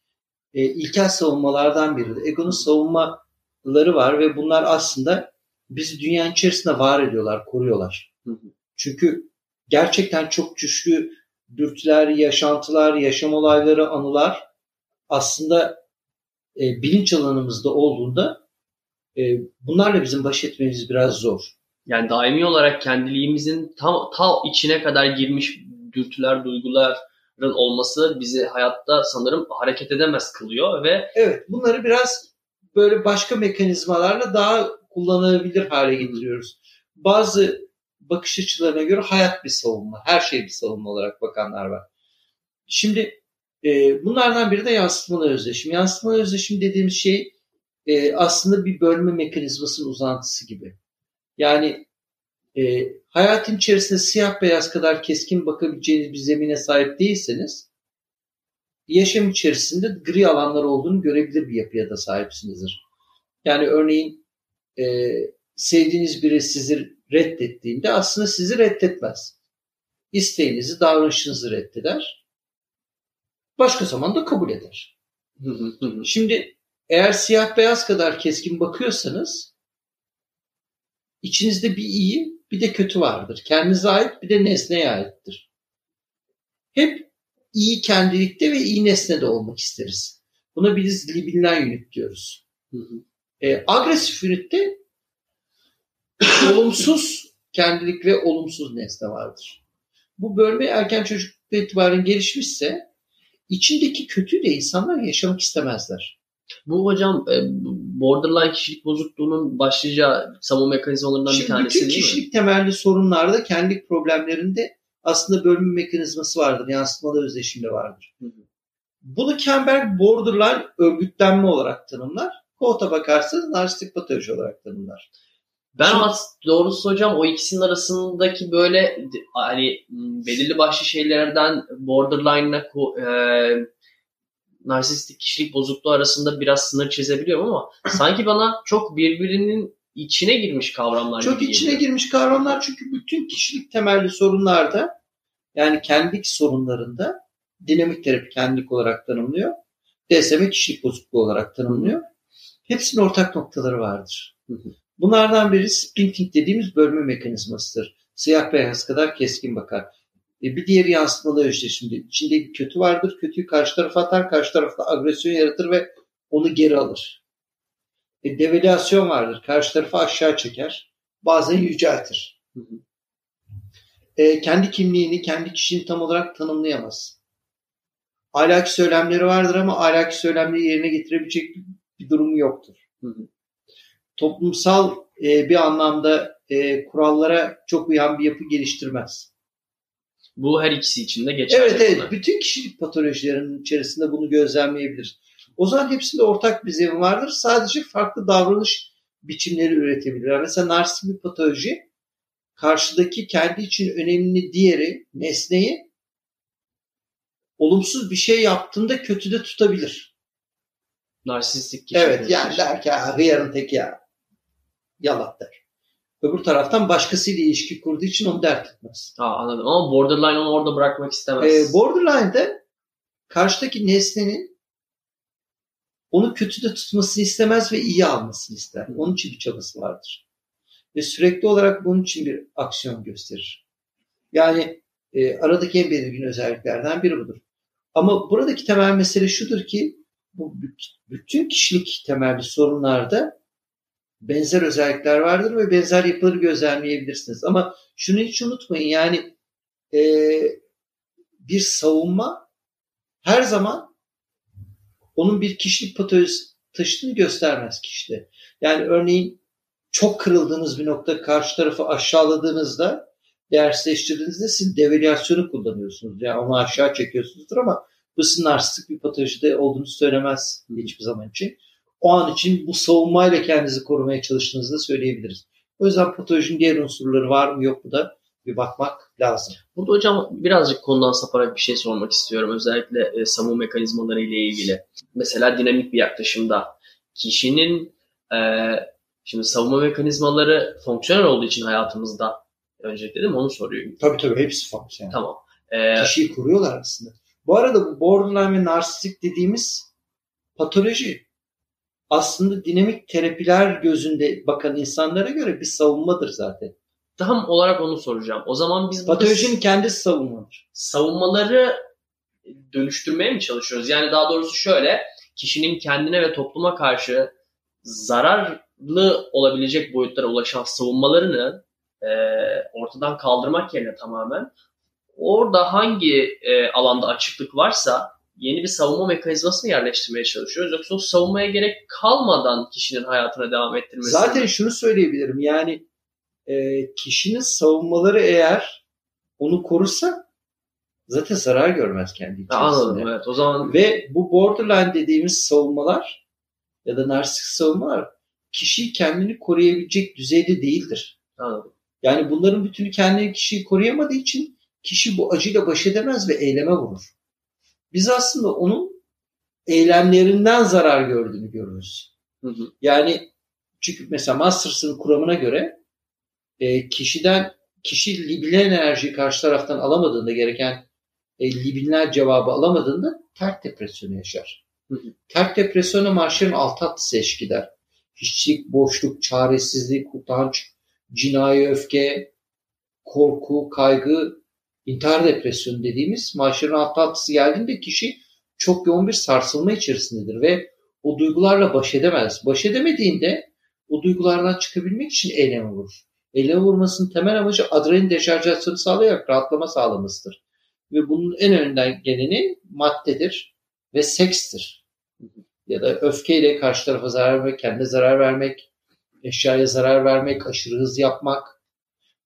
e, ilkel savunmalardan biridir. Egon'un savunmaları var ve bunlar aslında bizi dünyanın içerisinde var ediyorlar, koruyorlar. Hı hı. Çünkü gerçekten çok güçlü dürtüler, yaşantılar, yaşam olayları, anılar aslında e, bilinç alanımızda olduğunda e, bunlarla bizim baş etmemiz biraz zor. Yani daimi olarak kendiliğimizin tam ta içine kadar girmiş dürtüler, duyguların olması bizi hayatta sanırım hareket edemez kılıyor ve Evet, bunları biraz böyle başka mekanizmalarla daha kullanılabilir hale getiriyoruz. Bazı bakış açılarına göre hayat bir savunma, her şey bir savunma olarak bakanlar var. Şimdi e, bunlardan biri de yansıtmalı özdeşim. Yansıtmalı özdeşim dediğimiz şey e, aslında bir bölme mekanizmasının uzantısı gibi. Yani e, hayatın içerisinde siyah beyaz kadar keskin bakabileceğiniz bir zemine sahip değilseniz yaşam içerisinde gri alanlar olduğunu görebilir bir yapıya da sahipsinizdir. Yani örneğin e, sevdiğiniz biri sizi reddettiğinde aslında sizi reddetmez. İsteğinizi, davranışınızı reddeder. Başka zaman da kabul eder. Şimdi eğer siyah beyaz kadar keskin bakıyorsanız içinizde bir iyi bir de kötü vardır. Kendinize ait bir de nesneye aittir. Hep iyi kendilikte ve iyi nesnede olmak isteriz. Buna biz libinden unit diyoruz. E, agresif unitte olumsuz kendilik ve olumsuz nesne vardır. Bu bölme erken çocuklukta itibaren gelişmişse içindeki kötü de insanlar yaşamak istemezler. Bu hocam e, borderline kişilik bozukluğunun başlıca savunma mekanizmalarından bir Şimdi tanesi bütün değil mi? kişilik temelli sorunlarda kendi problemlerinde aslında bölme mekanizması vardır. Yansıtmalı özdeşimde vardır. Hı hı. Bunu Kemberg borderline örgütlenme olarak tanımlar. Kohta bakarsanız narsistik patoloji olarak tanımlar. Ben Şimdi- doğrusu hocam o ikisinin arasındaki böyle hani belirli başlı şeylerden borderline'la e, narsistik kişilik bozukluğu arasında biraz sınır çizebiliyorum ama sanki bana çok birbirinin içine girmiş kavramlar Çok gibi içine geliyor. girmiş kavramlar çünkü bütün kişilik temelli sorunlarda yani kendilik sorunlarında dinamik terapi kendilik olarak tanımlıyor. DSM kişilik bozukluğu olarak tanımlıyor. Hepsinin ortak noktaları vardır. Bunlardan biri splinting dediğimiz bölme mekanizmasıdır. Siyah beyaz kadar keskin bakar. E bir diğeri yansıtmalı özdeşimde. İçinde bir kötü vardır. Kötüyü karşı tarafa atar. Karşı tarafta agresyon yaratır ve onu geri alır. E, devalüasyon vardır. Karşı tarafı aşağı çeker. Bazen yüceltir. E, kendi kimliğini, kendi kişiliğini tam olarak tanımlayamaz. Ahlaki söylemleri vardır ama ahlaki söylemleri yerine getirebilecek bir durumu yoktur. Toplumsal e, bir anlamda e, kurallara çok uyan bir yapı geliştirmez. Bu her ikisi için de geçerli. Evet evet. Bütün kişilik patolojilerinin içerisinde bunu gözlemleyebiliriz. O zaman hepsinde ortak bir zemin vardır. Sadece farklı davranış biçimleri üretebilirler. Mesela narsistik bir patoloji karşıdaki kendi için önemli diğeri, nesneyi olumsuz bir şey yaptığında kötüde tutabilir. Narsistik kişilik Evet yani der ki ya hıyarın tek ya. Yalat der. Öbür taraftan başkasıyla ilişki kurduğu için onu dert etmez. Ha, anladım ama borderline onu orada bırakmak istemez. Ee, borderline'de karşıdaki nesnenin onu kötüde tutmasını istemez ve iyi almasını ister. Onun için bir çabası vardır. Ve sürekli olarak bunun için bir aksiyon gösterir. Yani e, aradaki en belirgin özelliklerden biri budur. Ama buradaki temel mesele şudur ki bu bü- bütün kişilik temelli sorunlarda benzer özellikler vardır ve benzer yapıları gözlemleyebilirsiniz. Ama şunu hiç unutmayın yani e, bir savunma her zaman onun bir kişilik patolojisi taşıdığını göstermez kişide. Yani örneğin çok kırıldığınız bir nokta karşı tarafı aşağıladığınızda değersizleştirdiğinizde siz devalüasyonu kullanıyorsunuz. Yani onu aşağı çekiyorsunuzdur ama bu sizin narsistik bir patolojide olduğunu söylemez hiçbir zaman için. O an için bu savunmayla kendinizi korumaya çalıştığınızı söyleyebiliriz. O yüzden patolojinin diğer unsurları var mı yok mu da bir bakmak lazım. Burada hocam birazcık konudan saparak bir şey sormak istiyorum. Özellikle e, savunma mekanizmaları ile ilgili. Mesela dinamik bir yaklaşımda kişinin e, şimdi savunma mekanizmaları fonksiyonel olduğu için hayatımızda öncelikle değil mi? Onu soruyorum. Tabii tabii hepsi fonksiyonel. Tamam. E, Kişiyi kuruyorlar aslında. Bu arada bu borderline ve narsistik dediğimiz patoloji aslında dinamik terapiler gözünde bakan insanlara göre bir savunmadır zaten. tam olarak onu soracağım. O zaman biz Patolojinin kendisi savunmadır. savunmaları dönüştürmeye mi çalışıyoruz? Yani daha doğrusu şöyle, kişinin kendine ve topluma karşı zararlı olabilecek boyutlara ulaşan savunmalarını e, ortadan kaldırmak yerine tamamen orada hangi e, alanda açıklık varsa yeni bir savunma mekanizmasını yerleştirmeye çalışıyoruz. Yoksa o savunmaya gerek kalmadan kişinin hayatına devam ettirmesi. Zaten şunu söyleyebilirim yani e, kişinin savunmaları eğer onu korursa zaten zarar görmez kendi Ha, anladım içerisinde. evet. O zaman Ve bu borderline dediğimiz savunmalar ya da narsistik savunmalar kişiyi kendini koruyabilecek düzeyde değildir. anladım. Yani bunların bütünü kendini kişiyi koruyamadığı için kişi bu acıyla baş edemez ve eyleme vurur. Biz aslında onun eylemlerinden zarar gördüğünü görürüz. Hı hı. Yani çünkü mesela Masters'ın kuramına göre e, kişiden kişi libidinal enerjiyi karşı taraftan alamadığında gereken e, libidinal cevabı alamadığında terk depresyonu yaşar. Hı hı. Terk depresyona marşların altı atlısı eşkiler. Hiçlik, boşluk, çaresizlik, utanç, cinayi öfke, korku, kaygı, intihar depresyonu dediğimiz maaşların alt atlısı geldiğinde kişi çok yoğun bir sarsılma içerisindedir ve o duygularla baş edemez. Baş edemediğinde o duygulardan çıkabilmek için eyleme vurur. Eyleme vurmasının temel amacı adrenalin deşarjasyonu sağlayarak rahatlama sağlamasıdır. Ve bunun en önden geleni maddedir ve sekstir. Ya da öfkeyle karşı tarafa zarar vermek, kendine zarar vermek, eşyaya zarar vermek, aşırı hız yapmak.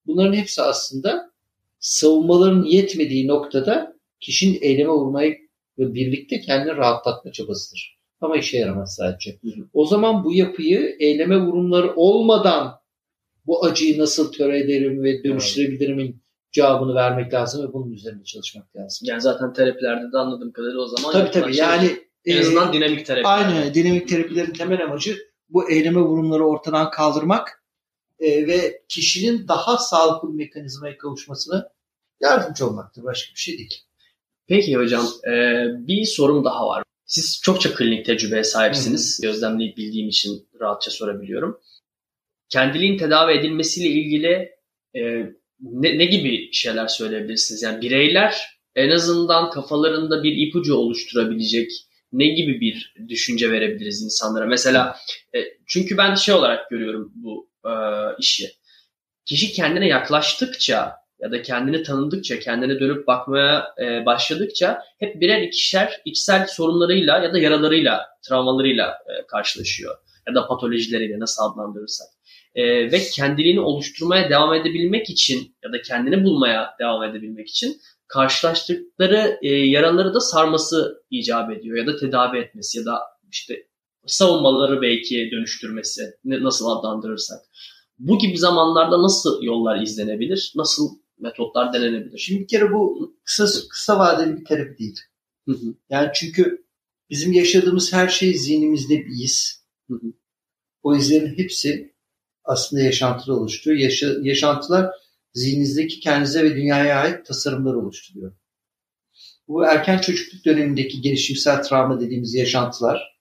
Bunların hepsi aslında savunmaların yetmediği noktada kişinin eyleme vurmayı ve birlikte kendini rahatlatma çabasıdır. Ama işe yaramaz sadece. O zaman bu yapıyı eyleme vurumları olmadan bu acıyı nasıl töre ederim ve dönüştürebilirimin cevabını vermek lazım ve bunun üzerinde çalışmak lazım. Yani zaten terapilerde de anladığım kadarıyla o zaman Tabii tabii şey yani en e, azından dinamik terapi. Aynı dinamik terapilerin temel amacı bu eyleme vurumları ortadan kaldırmak e, ve kişinin daha sağlıklı bir mekanizmaya kavuşmasına yardımcı olmaktır. Başka bir şey değil. Peki hocam e, bir sorum daha var. Siz çokça klinik tecrübeye sahipsiniz. Gözlemleyip bildiğim için rahatça sorabiliyorum. Kendiliğin tedavi edilmesiyle ilgili e, ne, ne gibi şeyler söyleyebilirsiniz? Yani bireyler en azından kafalarında bir ipucu oluşturabilecek ne gibi bir düşünce verebiliriz insanlara? Mesela e, çünkü ben şey olarak görüyorum bu e, işi. Kişi kendine yaklaştıkça ya da kendini tanıdıkça, kendine dönüp bakmaya e, başladıkça hep birer ikişer içsel sorunlarıyla ya da yaralarıyla, travmalarıyla e, karşılaşıyor. Ya da patolojileriyle nasıl adlandırırsak. E, ve kendiliğini oluşturmaya devam edebilmek için ya da kendini bulmaya devam edebilmek için karşılaştıkları e, yaraları da sarması icap ediyor ya da tedavi etmesi ya da işte savunmaları belki dönüştürmesi nasıl adlandırırsak. Bu gibi zamanlarda nasıl yollar izlenebilir? Nasıl metotlar denenebilir? Şimdi bir kere bu kısa kısa vadeli bir terapi değil. Hı hı. Yani çünkü bizim yaşadığımız her şey zihnimizde bir iz. Hı hı. O izlerin hepsi aslında yaşantılar oluşturuyor. Yaşa, yaşantılar zihninizdeki kendinize ve dünyaya ait tasarımlar oluşturuyor. Bu erken çocukluk dönemindeki gelişimsel travma dediğimiz yaşantılar,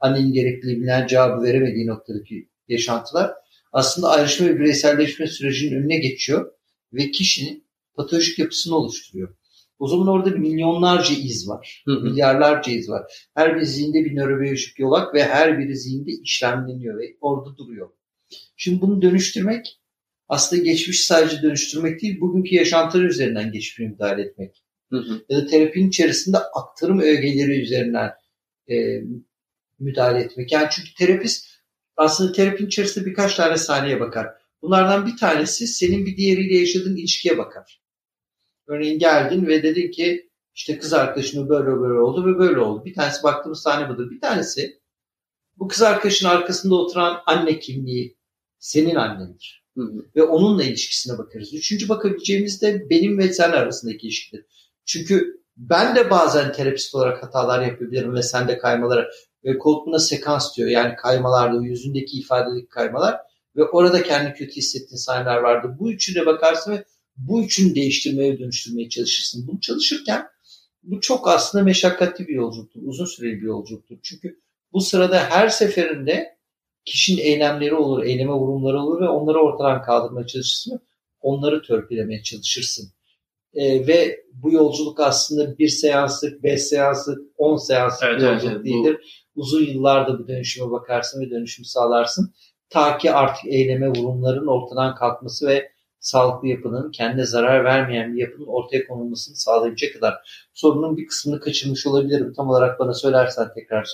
annenin gerekli bilen cevabı veremediği noktadaki yaşantılar aslında ayrışma ve bireyselleşme sürecinin önüne geçiyor ve kişinin patolojik yapısını oluşturuyor. O zaman orada milyonlarca iz var. Hı hı. Milyarlarca iz var. Her bir zihinde bir nörobiyolojik yolak ve her biri zihinde işlemleniyor ve orada duruyor. Şimdi bunu dönüştürmek aslında geçmiş sadece dönüştürmek değil, bugünkü yaşantılar üzerinden geçmişe müdahale etmek. Hı hı. Ya da terapinin içerisinde aktarım ögeleri üzerinden e, müdahale etmek. Yani çünkü terapist aslında terapinin içerisinde birkaç tane sahneye bakar. Bunlardan bir tanesi senin bir diğeriyle yaşadığın ilişkiye bakar. Örneğin geldin ve dedin ki işte kız arkadaşımla böyle böyle oldu ve böyle oldu. Bir tanesi baktığımız sahne budur. Bir tanesi bu kız arkadaşın arkasında oturan anne kimliği senin annendir. Hı hı. Ve onunla ilişkisine bakarız. Üçüncü bakabileceğimiz de benim ve sen arasındaki ilişkidir. Çünkü ben de bazen terapist olarak hatalar yapabilirim ve sen de kaymalara ve Colt buna sekans diyor. Yani kaymalarda yüzündeki ifadedeki kaymalar ve orada kendi kötü hissettiğin sahneler vardı. Bu üçüne bakarsın ve bu üçünü değiştirmeye dönüştürmeye çalışırsın. Bunu çalışırken bu çok aslında meşakkatli bir yolculuktur. Uzun süreli bir yolculuktur. Çünkü bu sırada her seferinde kişinin eylemleri olur, eyleme vurumları olur ve onları ortadan kaldırmaya çalışırsın. onları törpülemeye çalışırsın. E, ve bu yolculuk aslında bir seanslık, beş seanslık, on seanslık Evet, bir yolculuk evet. Değildir. Uzun yıllarda bu dönüşüme bakarsın ve dönüşümü sağlarsın. Ta ki artık eyleme vurumların ortadan kalkması ve sağlıklı yapının, kendine zarar vermeyen bir yapının ortaya konulmasını sağlayacak kadar. Sorunun bir kısmını kaçırmış olabilirim. Tam olarak bana söylersen tekrar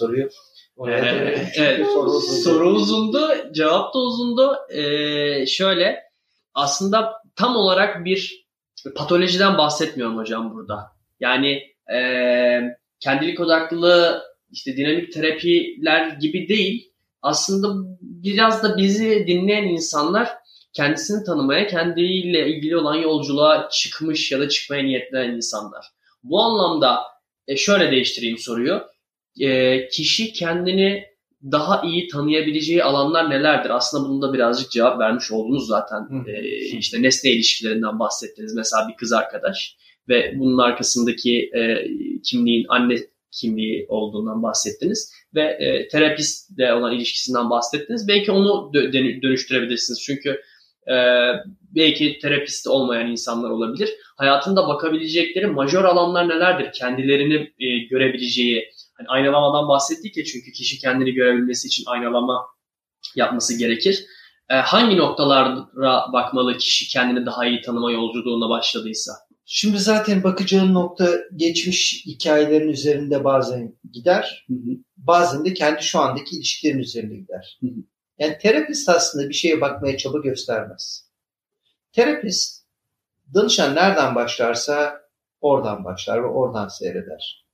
da- Ee, evet. soru uzun. Soru uzundu, cevap da uzundu. Ee, şöyle, aslında tam olarak bir patolojiden bahsetmiyorum hocam burada. Yani e, kendilik odaklılığı, işte dinamik terapiler gibi değil. Aslında biraz da bizi dinleyen insanlar kendisini tanımaya, kendiyle ilgili olan yolculuğa çıkmış ya da çıkmaya niyetlenen insanlar. Bu anlamda e, şöyle değiştireyim soruyu. E, kişi kendini daha iyi tanıyabileceği alanlar nelerdir? Aslında bunu da birazcık cevap vermiş oldunuz zaten. Hı. İşte nesne ilişkilerinden bahsettiniz. Mesela bir kız arkadaş ve bunun arkasındaki e, kimliğin anne kimliği olduğundan bahsettiniz ve e, terapistle olan ilişkisinden bahsettiniz. Belki onu dö- dönü- dönüştürebilirsiniz. Çünkü e, belki terapist olmayan insanlar olabilir. Hayatında bakabilecekleri majör alanlar nelerdir? Kendilerini e, görebileceği, Hani aynalamadan bahsettik ya çünkü kişi kendini görebilmesi için aynalama yapması gerekir. Ee, hangi noktalara bakmalı kişi kendini daha iyi tanıma yolculuğuna başladıysa? Şimdi zaten bakacağın nokta geçmiş hikayelerin üzerinde bazen gider. Bazen de kendi şu andaki ilişkilerin üzerinde gider. Hı hı. Yani terapist aslında bir şeye bakmaya çaba göstermez. Terapist danışan nereden başlarsa oradan başlar ve oradan seyreder.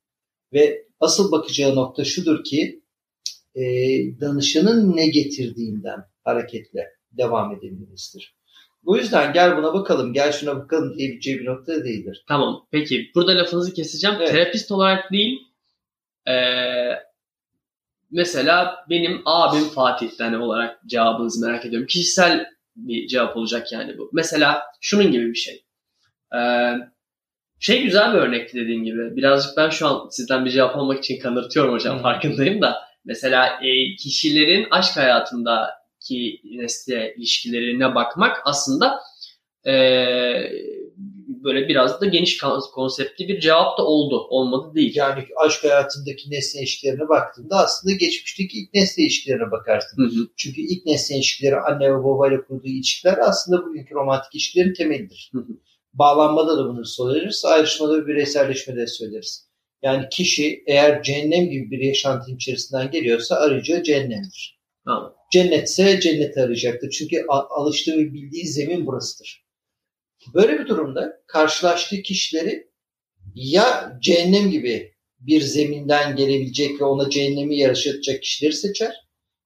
Ve asıl bakacağı nokta şudur ki e, danışanın ne getirdiğinden hareketle devam edebilmesidir. Bu yüzden gel buna bakalım, gel şuna bakalım diyebileceği bir nokta değildir. Tamam. Peki burada lafınızı keseceğim. Evet. Terapist olarak değil ee, mesela benim abim Fatih'ten olarak cevabınızı merak ediyorum. Kişisel bir cevap olacak yani bu. Mesela şunun gibi bir şey. Ee, şey güzel bir örnekti dediğin gibi. Birazcık ben şu an sizden bir cevap almak için kanırtıyorum hocam farkındayım da. Mesela e, kişilerin aşk hayatındaki nesne ilişkilerine bakmak aslında e, böyle biraz da geniş kon- konseptli bir cevap da oldu. Olmadı değil. Yani aşk hayatındaki nesne ilişkilerine baktığında aslında geçmişteki ilk nesne ilişkilerine bakarsın. Hı hı. Çünkü ilk nesne ilişkileri anne ve babayla kurduğu ilişkiler aslında bugünkü romantik ilişkilerin temelidir. Hı hı. Bağlanmada da bunu söyleriz, ayrışmada ve bireyselleşmede de söyleriz. Yani kişi eğer cehennem gibi bir yaşantının içerisinden geliyorsa arayacağı cehennemdir. Tamam. Cennetse cenneti arayacaktır. Çünkü alıştığı ve bildiği zemin burasıdır. Böyle bir durumda karşılaştığı kişileri ya cehennem gibi bir zeminden gelebilecek ve ona cehennemi yaşatacak kişileri seçer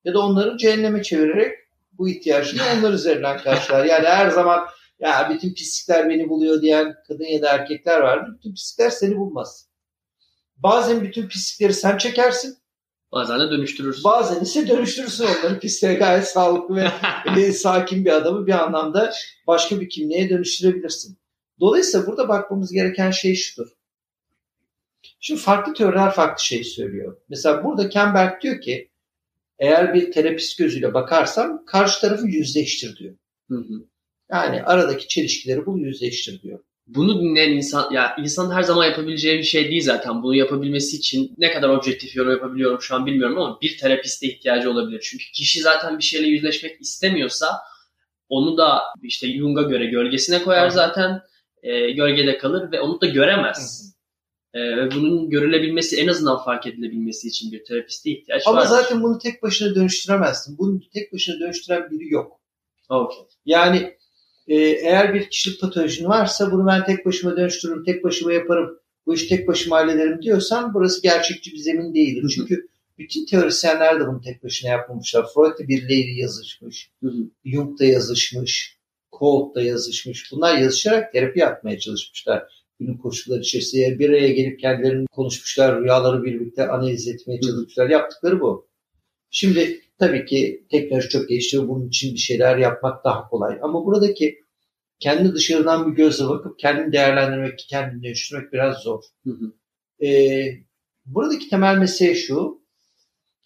ya da onları cehenneme çevirerek bu ihtiyacını onlar üzerinden karşılar. Yani her zaman ya bütün pislikler beni buluyor diyen kadın ya da erkekler vardır. Bütün pislikler seni bulmaz. Bazen bütün pislikleri sen çekersin. Bazen de dönüştürürsün. Bazen ise dönüştürürsün onları. Pisliğe gayet sağlıklı ve e, sakin bir adamı bir anlamda başka bir kimliğe dönüştürebilirsin. Dolayısıyla burada bakmamız gereken şey şudur. Şimdi farklı teoriler farklı şey söylüyor. Mesela burada Kemberg diyor ki eğer bir terapist gözüyle bakarsam karşı tarafı yüzleştir diyor. Hı hı. Yani aradaki çelişkileri bul yüzleştir diyor. Bunu dinleyen insan, ya insanın her zaman yapabileceği bir şey değil zaten. Bunu yapabilmesi için ne kadar objektif yorum yapabiliyorum şu an bilmiyorum ama bir terapiste ihtiyacı olabilir. Çünkü kişi zaten bir şeyle yüzleşmek istemiyorsa onu da işte Jung'a göre gölgesine koyar zaten. E, gölgede kalır ve onu da göremez. E, ve bunun görülebilmesi en azından fark edilebilmesi için bir terapiste ihtiyaç Ama var. zaten bunu tek başına dönüştüremezsin. Bunu tek başına dönüştüren biri yok. Okay. Yani e, eğer bir kişilik patolojin varsa bunu ben tek başıma dönüştürürüm, tek başıma yaparım, bu işi tek başıma hallederim diyorsan burası gerçekçi bir zemin değildir. Hı hı. Çünkü bütün teorisyenler de bunu tek başına yapmamışlar. Freud da birileriyle yazışmış, Hı hı. Jung da yazışmış, Colt da yazışmış. Bunlar yazışarak terapi yapmaya çalışmışlar. Günün koşulları içerisinde bir araya gelip kendilerini konuşmuşlar, rüyaları birlikte analiz etmeye çalışmışlar. Yaptıkları bu. Şimdi tabii ki teknoloji çok gelişti ve bunun için bir şeyler yapmak daha kolay. Ama buradaki kendi dışarıdan bir gözle bakıp kendini değerlendirmek, kendini dönüştürmek biraz zor. Hı hı. Ee, buradaki temel mesele şu.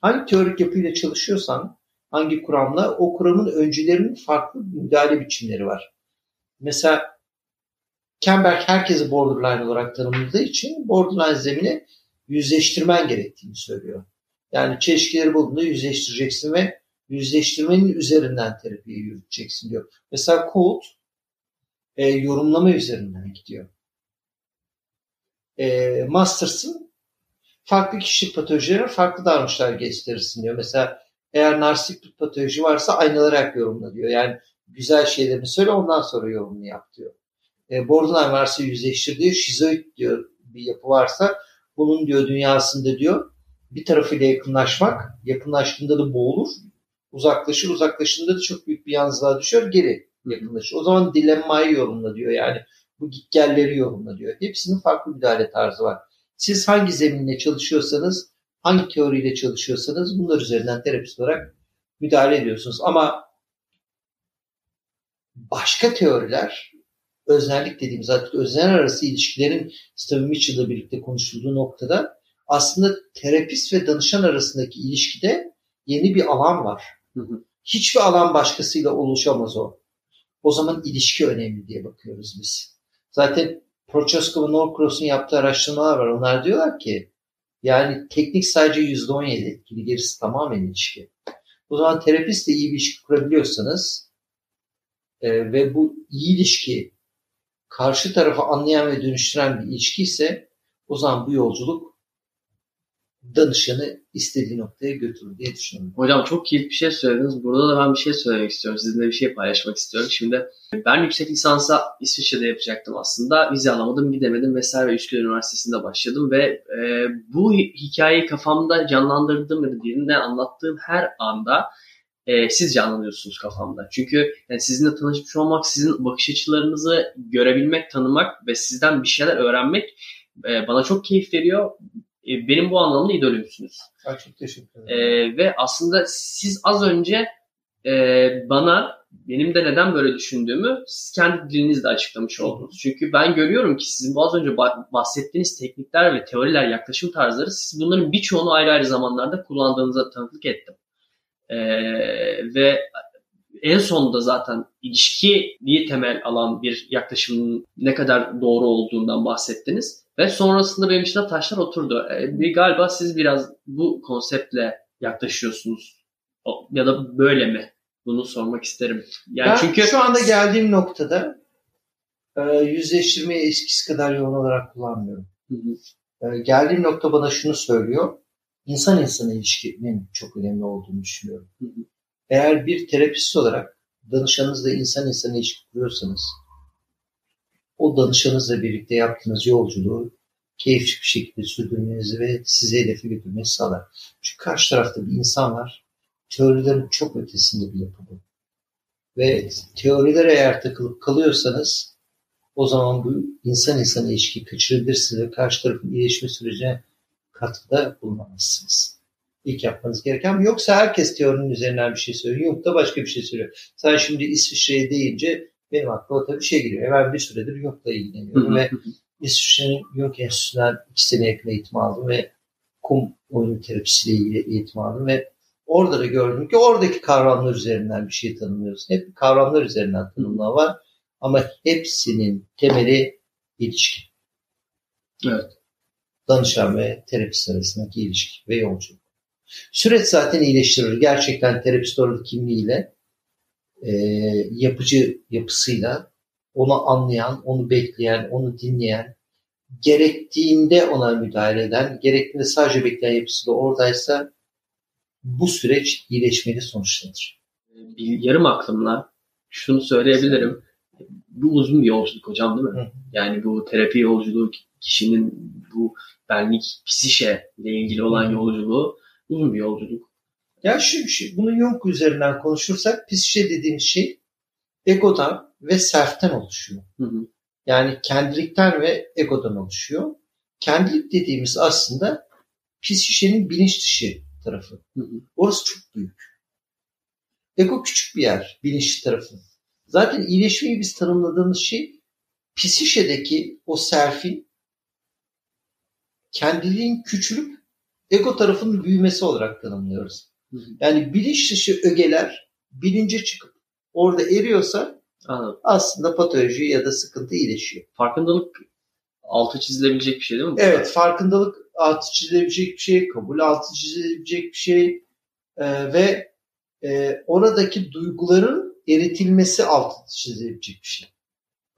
Hangi teorik yapıyla çalışıyorsan, hangi kuramla o kuramın öncülerinin farklı müdahale biçimleri var. Mesela Kemberg herkesi borderline olarak tanımladığı için borderline zemini yüzleştirmen gerektiğini söylüyor. Yani çelişkileri bulduğunda yüzleştireceksin ve yüzleştirmenin üzerinden terapiyi yürüteceksin diyor. Mesela Colt e, yorumlama üzerinden gidiyor. E, Masters'ın farklı kişilik patolojilerine farklı davranışlar gösterirsin diyor. Mesela eğer narsistik bir patoloji varsa aynalarak yorumla diyor. Yani güzel şeylerini söyle ondan sonra yorumunu yap diyor. E, borderline varsa yüzleştir diyor. Şizoid diyor bir yapı varsa bunun diyor dünyasında diyor bir tarafıyla yakınlaşmak yakınlaştığında da boğulur. Uzaklaşır. Uzaklaştığında da çok büyük bir yalnızlığa düşer. Geri yakınlaşır. O zaman dilemmayı yorumla diyor. Yani bu gitgelleri yorumla diyor. Hepsinin farklı müdahale tarzı var. Siz hangi zeminle çalışıyorsanız, hangi teoriyle çalışıyorsanız bunlar üzerinden terapist olarak müdahale ediyorsunuz. Ama başka teoriler, öznellik dediğimiz artık öznel arası ilişkilerin Steve Mitchell'la birlikte konuşulduğu noktada aslında terapist ve danışan arasındaki ilişkide yeni bir alan var. Hı hı. Hiçbir alan başkasıyla oluşamaz o. O zaman ilişki önemli diye bakıyoruz biz. Zaten Prochaska ve Norcross'un yaptığı araştırmalar var. Onlar diyorlar ki yani teknik sadece %17 etkili. Gerisi tamamen ilişki. O zaman terapistle iyi bir ilişki kurabiliyorsanız e, ve bu iyi ilişki karşı tarafı anlayan ve dönüştüren bir ilişki ise o zaman bu yolculuk danışanı istediği noktaya götürür diye düşünüyorum. Hocam çok kilit bir şey söylediniz. Burada da ben bir şey söylemek istiyorum. Sizinle bir şey paylaşmak istiyorum. Şimdi ben yüksek lisansa İsviçre'de yapacaktım aslında. Vize alamadım, gidemedim vesaire. Üsküdar Üniversitesi'nde başladım ve e, bu hikayeyi kafamda canlandırdığım ya da birine anlattığım her anda e, siz canlanıyorsunuz kafamda. Çünkü yani sizinle tanışmış olmak, sizin bakış açılarınızı görebilmek, tanımak ve sizden bir şeyler öğrenmek e, bana çok keyif veriyor. E, benim bu anlamda idolümsünüz. Ay, çok teşekkür ederim. E, ve aslında siz az önce e, bana benim de neden böyle düşündüğümü siz kendi dilinizle açıklamış oldunuz. Çünkü ben görüyorum ki sizin bu az önce bah- bahsettiğiniz teknikler ve teoriler, yaklaşım tarzları siz bunların birçoğunu ayrı ayrı zamanlarda kullandığınıza tanıklık ettim. E, ve en sonunda zaten ilişkiyi temel alan bir yaklaşımın ne kadar doğru olduğundan bahsettiniz. Ve sonrasında benim için de taşlar oturdu. E, bir, galiba siz biraz bu konseptle yaklaşıyorsunuz. O- Ya da böyle mi? Bunu sormak isterim. Yani ben çünkü şu anda geldiğim noktada e, yüzleştirmeyi eskisi kadar yoğun olarak kullanmıyorum. Hı hı. E, geldiğim nokta bana şunu söylüyor. İnsan insana ilişkinin çok önemli olduğunu düşünüyorum. Hı hı. Eğer bir terapist olarak danışanınızla insan insana ilişki kuruyorsanız o danışanınızla birlikte yaptığınız yolculuğu keyifli bir şekilde sürdürmenizi ve sizi hedefe götürmenizi sağlar. Çünkü karşı tarafta bir insan var. Teorilerin çok ötesinde bir yapı bu. Ve teorilere eğer takılıp kalıyorsanız o zaman bu insan insana ilişkiyi kaçırabilirsiniz ve karşı tarafın iyileşme sürecine katkıda bulunamazsınız. İlk yapmanız gereken. Yoksa herkes teorinin üzerinden bir şey söylüyor. Yok da başka bir şey söylüyor. Sen şimdi İsviçre'ye deyince benim aklıma tabii şey geliyor. Ben bir süredir Jung'la ilgileniyorum ve İsviçre'nin Jung Enstitüsü'nden iki sene yakın eğitim aldım ve kum oyun terapisiyle ilgili eğitim aldım ve orada da gördüm ki oradaki kavramlar üzerinden bir şey tanımlıyoruz. Hep kavramlar üzerinden tanımlama var ama hepsinin temeli ilişki. Evet. Danışan ve terapist arasındaki ilişki ve yolculuk. Süreç zaten iyileştirir. Gerçekten terapist orada kimliğiyle e, yapıcı yapısıyla onu anlayan, onu bekleyen, onu dinleyen, gerektiğinde ona müdahale eden, gerektiğinde sadece bekleyen yapısı da oradaysa bu süreç iyileşmeli sonuçlanır. bir yarım aklımla şunu söyleyebilirim. Bu uzun bir yolculuk hocam değil mi? Hı. Yani bu terapi yolculuğu kişinin bu benlik, psişe ile ilgili olan yolculuğu uzun bir yolculuk. Ya şu, şu bunu Jung üzerinden konuşursak psişe dediğimiz şey egodan ve self'ten oluşuyor. Hı hı. Yani kendilikten ve egodan oluşuyor. Kendilik dediğimiz aslında psişenin bilinç dışı tarafı. Hı hı. Orası çok büyük. Ego küçük bir yer, bilinçli tarafı. Zaten iyileşmeyi biz tanımladığımız şey psişedeki o self'in kendiliğin küçülüp ego tarafının büyümesi olarak tanımlıyoruz. Yani bilinç dışı ögeler bilince çıkıp orada eriyorsa Anladım. aslında patoloji ya da sıkıntı iyileşiyor. Farkındalık altı çizilebilecek bir şey değil mi? bu? Evet farkındalık altı çizilebilecek bir şey, kabul altı çizilebilecek bir şey e, ve e, oradaki duyguların eritilmesi altı çizilebilecek bir şey.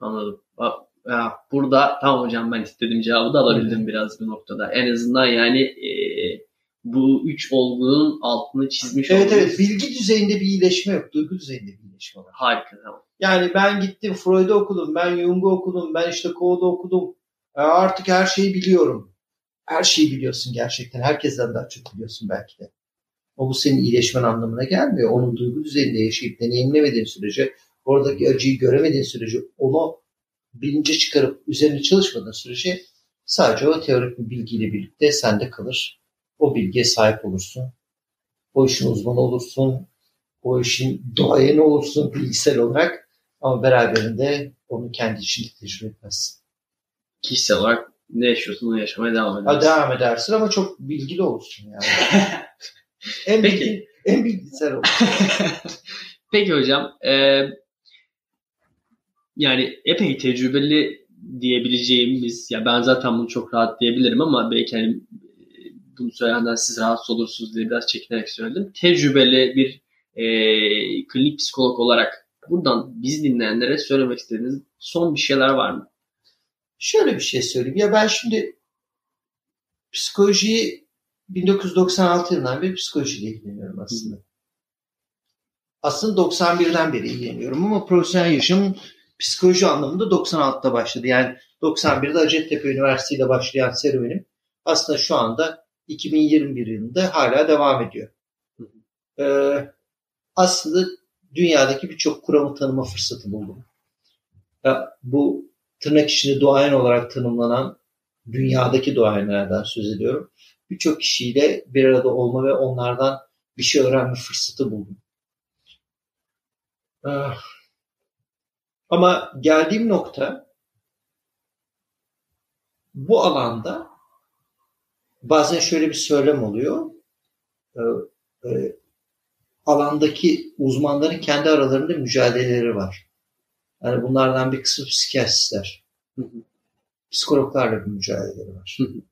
Anladım. Ya, burada tamam hocam ben istediğim cevabı da alabildim biraz bu noktada. En azından yani e, bu üç olgunun altını çizmiş Evet oldunuz. evet bilgi düzeyinde bir iyileşme yok, duygu düzeyinde bir iyileşme var. Harika tamam. Yani ben gittim Freud'u okudum, ben Jung'u okudum, ben işte Code'u okudum. E, artık her şeyi biliyorum. Her şeyi biliyorsun gerçekten. Herkesten daha çok biliyorsun belki de. O bu senin iyileşmen anlamına gelmiyor. Onun duygu düzeyinde yaşayıp deneyimlemediğin sürece, oradaki acıyı göremediğin sürece, onu bilince çıkarıp üzerine çalışmadığın sürece sadece o teorik bir bilgiyle birlikte sende kalır. O bilgiye sahip olursun. O işin uzmanı olursun. O işin doğayeni olursun bilgisel olarak. Ama beraberinde onu kendi içinde tecrübe etmezsin. Kişisel olarak ne yaşıyorsun onu yaşamaya devam Ha, ediyorsun. devam edersin ama çok bilgili olursun yani. en, Peki. bilgi, en bilgisel olursun. Peki hocam e, yani epey tecrübeli diyebileceğimiz ya ben zaten bunu çok rahat diyebilirim ama belki hani bunu söyleyenden siz rahatsız olursunuz diye biraz çekinerek söyledim. Tecrübeli bir e, klinik psikolog olarak buradan biz dinleyenlere söylemek istediğiniz son bir şeyler var mı? Şöyle bir şey söyleyeyim. Ya ben şimdi psikolojiyi 1996 yılından beri psikolojiyle ilgileniyorum aslında. Aslında 91'den beri ilgileniyorum ama profesyonel yaşamım psikoloji anlamında 96'da başladı. Yani 91'de Hacettepe Üniversitesi ile başlayan serüvenim aslında şu anda 2021 yılında hala devam ediyor. Ee, aslında dünyadaki birçok kuramı tanıma fırsatı buldum. Ya, bu tırnak içinde doğayan olarak tanımlanan dünyadaki doğayanlardan söz ediyorum. Birçok kişiyle bir arada olma ve onlardan bir şey öğrenme fırsatı buldum. Ah. Ama geldiğim nokta bu alanda bazen şöyle bir söylem oluyor. Ee, e, alandaki uzmanların kendi aralarında mücadeleleri var. Yani bunlardan bir kısmı psikiyatristler. Hı hı. Psikologlarla bir mücadeleleri var. Hı hı.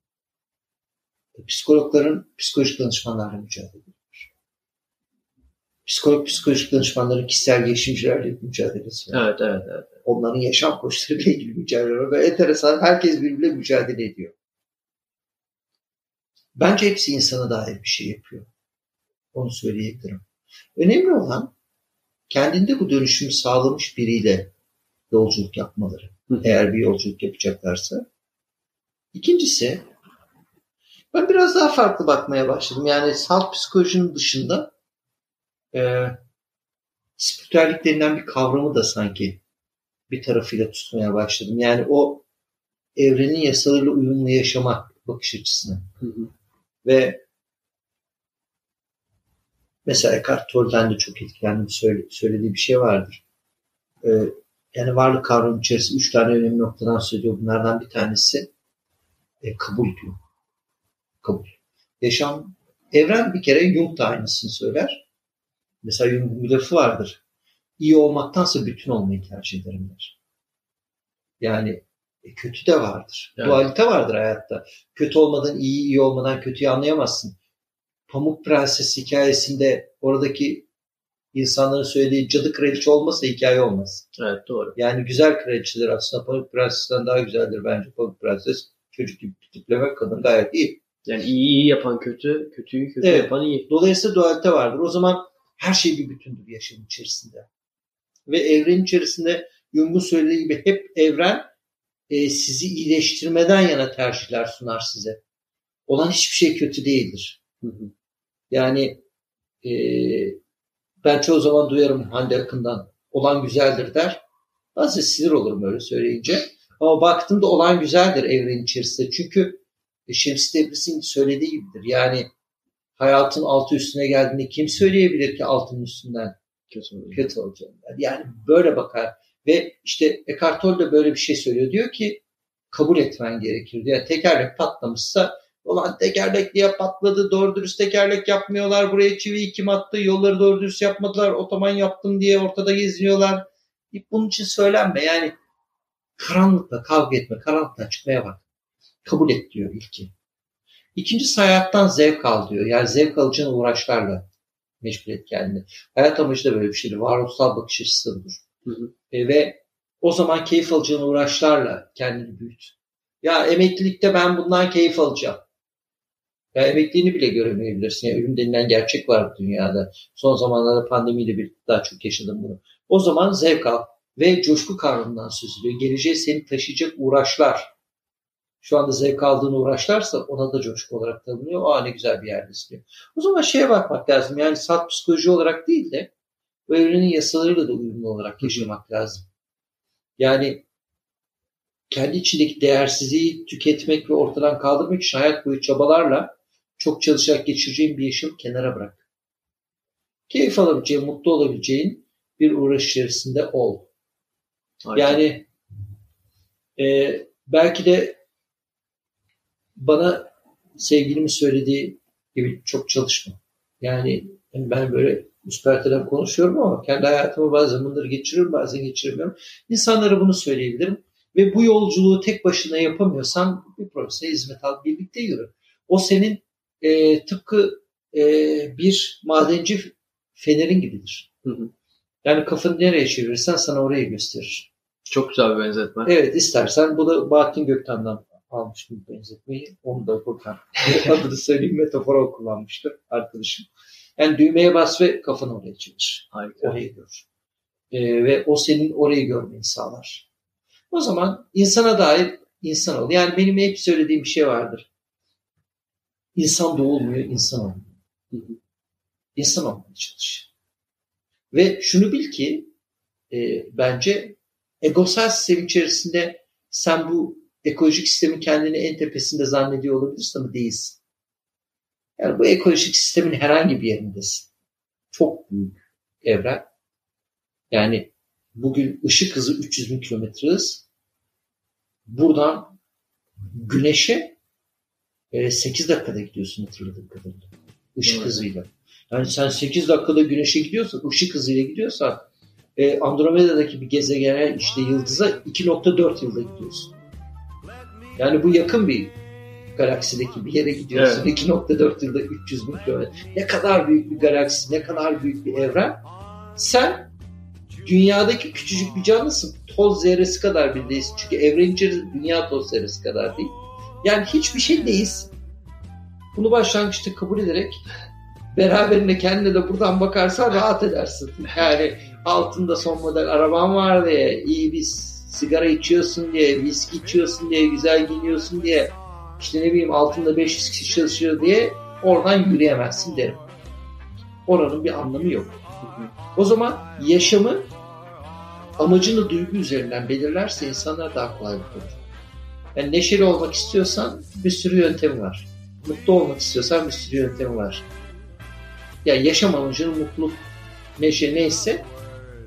Psikologların psikolojik danışmanlarla mücadeleleri var. Psikolog, psikolojik danışmanların kişisel gelişimcilerle bir mücadelesi var. Evet evet evet. Onların yaşam koşullarıyla ilgili mücadele var. Ve enteresan herkes birbiriyle mücadele ediyor. Bence hepsi insana dair bir şey yapıyor. Onu söyleyebilirim. Önemli olan kendinde bu dönüşümü sağlamış biriyle yolculuk yapmaları. Hı. Eğer bir yolculuk yapacaklarsa. İkincisi ben biraz daha farklı bakmaya başladım. Yani salt psikolojinin dışında e, spiritüellik denilen bir kavramı da sanki bir tarafıyla tutmaya başladım. Yani o evrenin yasalarıyla uyumlu yaşama bakış açısını. Hı hı. Ve mesela Eckhart Tolle'den de çok etkilendim. Söyle, söylediği bir şey vardır. Ee, yani varlık kavramı içerisinde üç tane önemli noktadan söylüyor. Bunlardan bir tanesi e, kabul diyor. Kabul. Yaşam, evren bir kere Jung da aynısını söyler. Mesela Jung'un bir lafı vardır. İyi olmaktansa bütün olmayı tercih ederim der. Yani e, kötü de vardır. Evet. Dualite vardır hayatta. Kötü olmadan iyi, iyi olmadan kötüyü anlayamazsın. Pamuk Prenses hikayesinde oradaki insanların söylediği cadı kraliçe olmasa hikaye olmaz. Evet doğru. Yani güzel kraliçeler aslında Pamuk Prenses'ten daha güzeldir bence. Pamuk Prenses çocuk gibi tipleme kadın gayet iyi. Yani iyi iyi yapan kötü, kötüyü kötü Evet. yapan iyi. Dolayısıyla dualite vardır. O zaman her şey bir bütündür yaşam içerisinde. Ve evren içerisinde Jung'un söylediği gibi hep evren e, sizi iyileştirmeden yana tercihler sunar size. Olan hiçbir şey kötü değildir. Hı hı. Yani e, ben çoğu zaman duyarım Hande Akın'dan olan güzeldir der. Bazen sinir olurum öyle söyleyince. Ama baktığımda olan güzeldir evrenin içerisinde. Çünkü e, Şems Tebris'in söylediği gibidir. Yani hayatın altı üstüne geldiğinde kim söyleyebilir ki altının üstünden Kötü kötü olacağını? Yani böyle bakar. Ve işte Eckhart Tolle de böyle bir şey söylüyor. Diyor ki kabul etmen gerekir. Yani tekerlek patlamışsa olan tekerlek diye patladı. Doğru dürüst tekerlek yapmıyorlar. Buraya çiviyi kim attı? Yolları doğru dürüst yapmadılar. Otoman yaptım diye ortada geziniyorlar. Bunun için söylenme. Yani karanlıkla kavga etme, karanlıkla çıkmaya bak. Kabul et diyor ilki. İkincisi hayattan zevk al diyor. Yani zevk alacağın uğraşlarla meşgul et kendini. Hayat amacı da böyle bir şeydir. Varoluşsal bakış açısıdır. Hı hı. E, ve o zaman keyif alacağın uğraşlarla kendini büyüt. Ya emeklilikte ben bundan keyif alacağım. Ya emekliliğini bile göremeyebilirsin. Ya, ölüm denilen gerçek var dünyada. Son zamanlarda pandemiyle birlikte daha çok yaşadım bunu. O zaman zevk al ve coşku kavramından söz ediliyor. Geleceğe seni taşıyacak uğraşlar. Şu anda zevk aldığın uğraşlarsa ona da coşku olarak tanımlıyor. Aa ne güzel bir yerdesin diyor. O zaman şeye bakmak lazım. Yani salt psikoloji olarak değil de bu evrenin yasalarıyla da uyumlu olarak yaşamak lazım. Yani kendi içindeki değersizliği tüketmek ve ortadan kaldırmak için hayat boyu çabalarla çok çalışarak geçireceğin bir yaşam kenara bırak. Keyif alabileceğin, mutlu olabileceğin bir uğraş içerisinde ol. Harika. Yani e, belki de bana sevgilimin söylediği gibi çok çalışma. Yani ben böyle müsperteden konuşuyorum ama kendi hayatımı bazen bunları geçiriyorum bazen geçiremiyorum. İnsanlara bunu söyleyebilirim. Ve bu yolculuğu tek başına yapamıyorsan bir profesyonel hizmet al, birlikte yürü. O senin e, tıpkı e, bir madenci fenerin gibidir. Hı hı. Yani kafanı nereye çevirirsen sana orayı gösterir. Çok güzel bir benzetme. Evet istersen bu da Bahattin Gökten'den almıştım bu benzetmeyi. Onu da Furkan adını söyleyeyim metafora kullanmıştı arkadaşım. Yani düğmeye bas ve kafanı oraya çevir. Harika. Orayı gör. Ee, ve o senin orayı görmeni sağlar. O zaman insana dair insan ol. Yani benim hep söylediğim bir şey vardır. İnsan doğulmuyor, insan olmuyor. İnsan olmaya çalış. Ve şunu bil ki e, bence egosal sistem içerisinde sen bu ekolojik sistemin kendini en tepesinde zannediyor olabilirsin ama değilsin. Yani bu ekolojik sistemin herhangi bir yerindesin. Çok büyük evren. Yani bugün ışık hızı 300 bin kilometre hız. Buradan güneşe e, 8 dakikada gidiyorsun hatırladığım kadarıyla. Işık Evet. hızıyla. Yani sen 8 dakikada güneşe gidiyorsan, ışık hızıyla gidiyorsan e, Andromeda'daki bir gezegene işte yıldıza 2.4 yılda gidiyorsun. Yani bu yakın bir galaksideki bir yere gidiyorsun. 2.4 yılda 300 bin kilometre. Ne kadar büyük bir galaksi, ne kadar büyük bir evren. Sen dünyadaki küçücük bir canlısın. Toz zerresi kadar bile değilsin. Çünkü evren içerisinde dünya toz zerresi kadar değil. Yani hiçbir şey değilsin. Bunu başlangıçta kabul ederek beraberinde kendine de buradan bakarsan rahat edersin. Yani altında son model araban var diye, iyi bir sigara içiyorsun diye, viski içiyorsun diye, güzel giyiniyorsun diye, işte ne bileyim altında 500 kişi çalışıyor diye oradan yürüyemezsin derim. Oranın bir anlamı yok. O zaman yaşamı amacını duygu üzerinden belirlerse insanlar daha kolay bulur. Yani neşeli olmak istiyorsan bir sürü yöntemi var. Mutlu olmak istiyorsan bir sürü yöntemi var. Yani yaşam amacının mutluluk, neşe neyse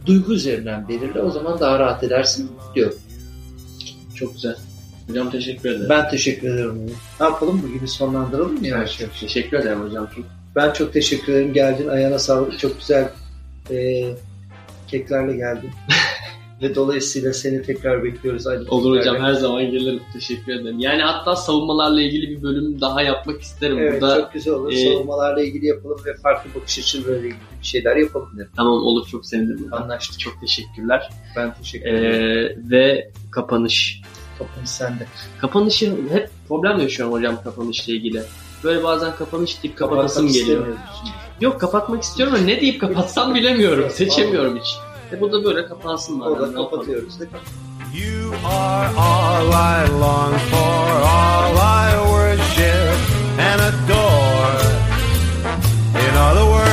duygu üzerinden belirle. O zaman daha rahat edersin diyor. Çok güzel. Hocam teşekkür ederim. Ben teşekkür ederim. Ne yapalım? Bugünü sonlandıralım mı yavaş yavaş? Teşekkür ederim hocam. Çok Ben çok teşekkür ederim. Geldin ayağına sağlık. Çok güzel e, keklerle geldin. Ve dolayısıyla seni tekrar bekliyoruz. Aynı Olur hocam her zaman gelirim. Teşekkür ederim. Yani hatta savunmalarla ilgili bir bölüm daha yapmak isterim. Evet Burada çok güzel olur. e, Savunmalarla ilgili yapalım ve farklı bakış açılarıyla ilgili bir şeyler yapalım dedim. tamam olur çok sevinirim. Anlaştık. Çok teşekkürler. Ben teşekkür ederim. Ee, ve kapanış. Toplum sende. Kapanışı hep problem yaşıyorum hocam kapanışla ilgili. Böyle bazen kapanış deyip kapatasım geliyor. Yok kapatmak istiyorum ama ne deyip kapatsam bilemiyorum. Seçemiyorum hiç. E bu da böyle kapansın bana. Orada kapatıyoruz değil mi? You are all I long for, all I worship and adore. In other words,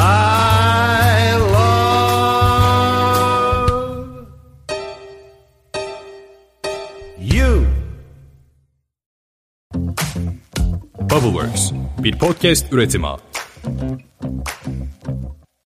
I love you. Bubbleworks bir podcast üretimi.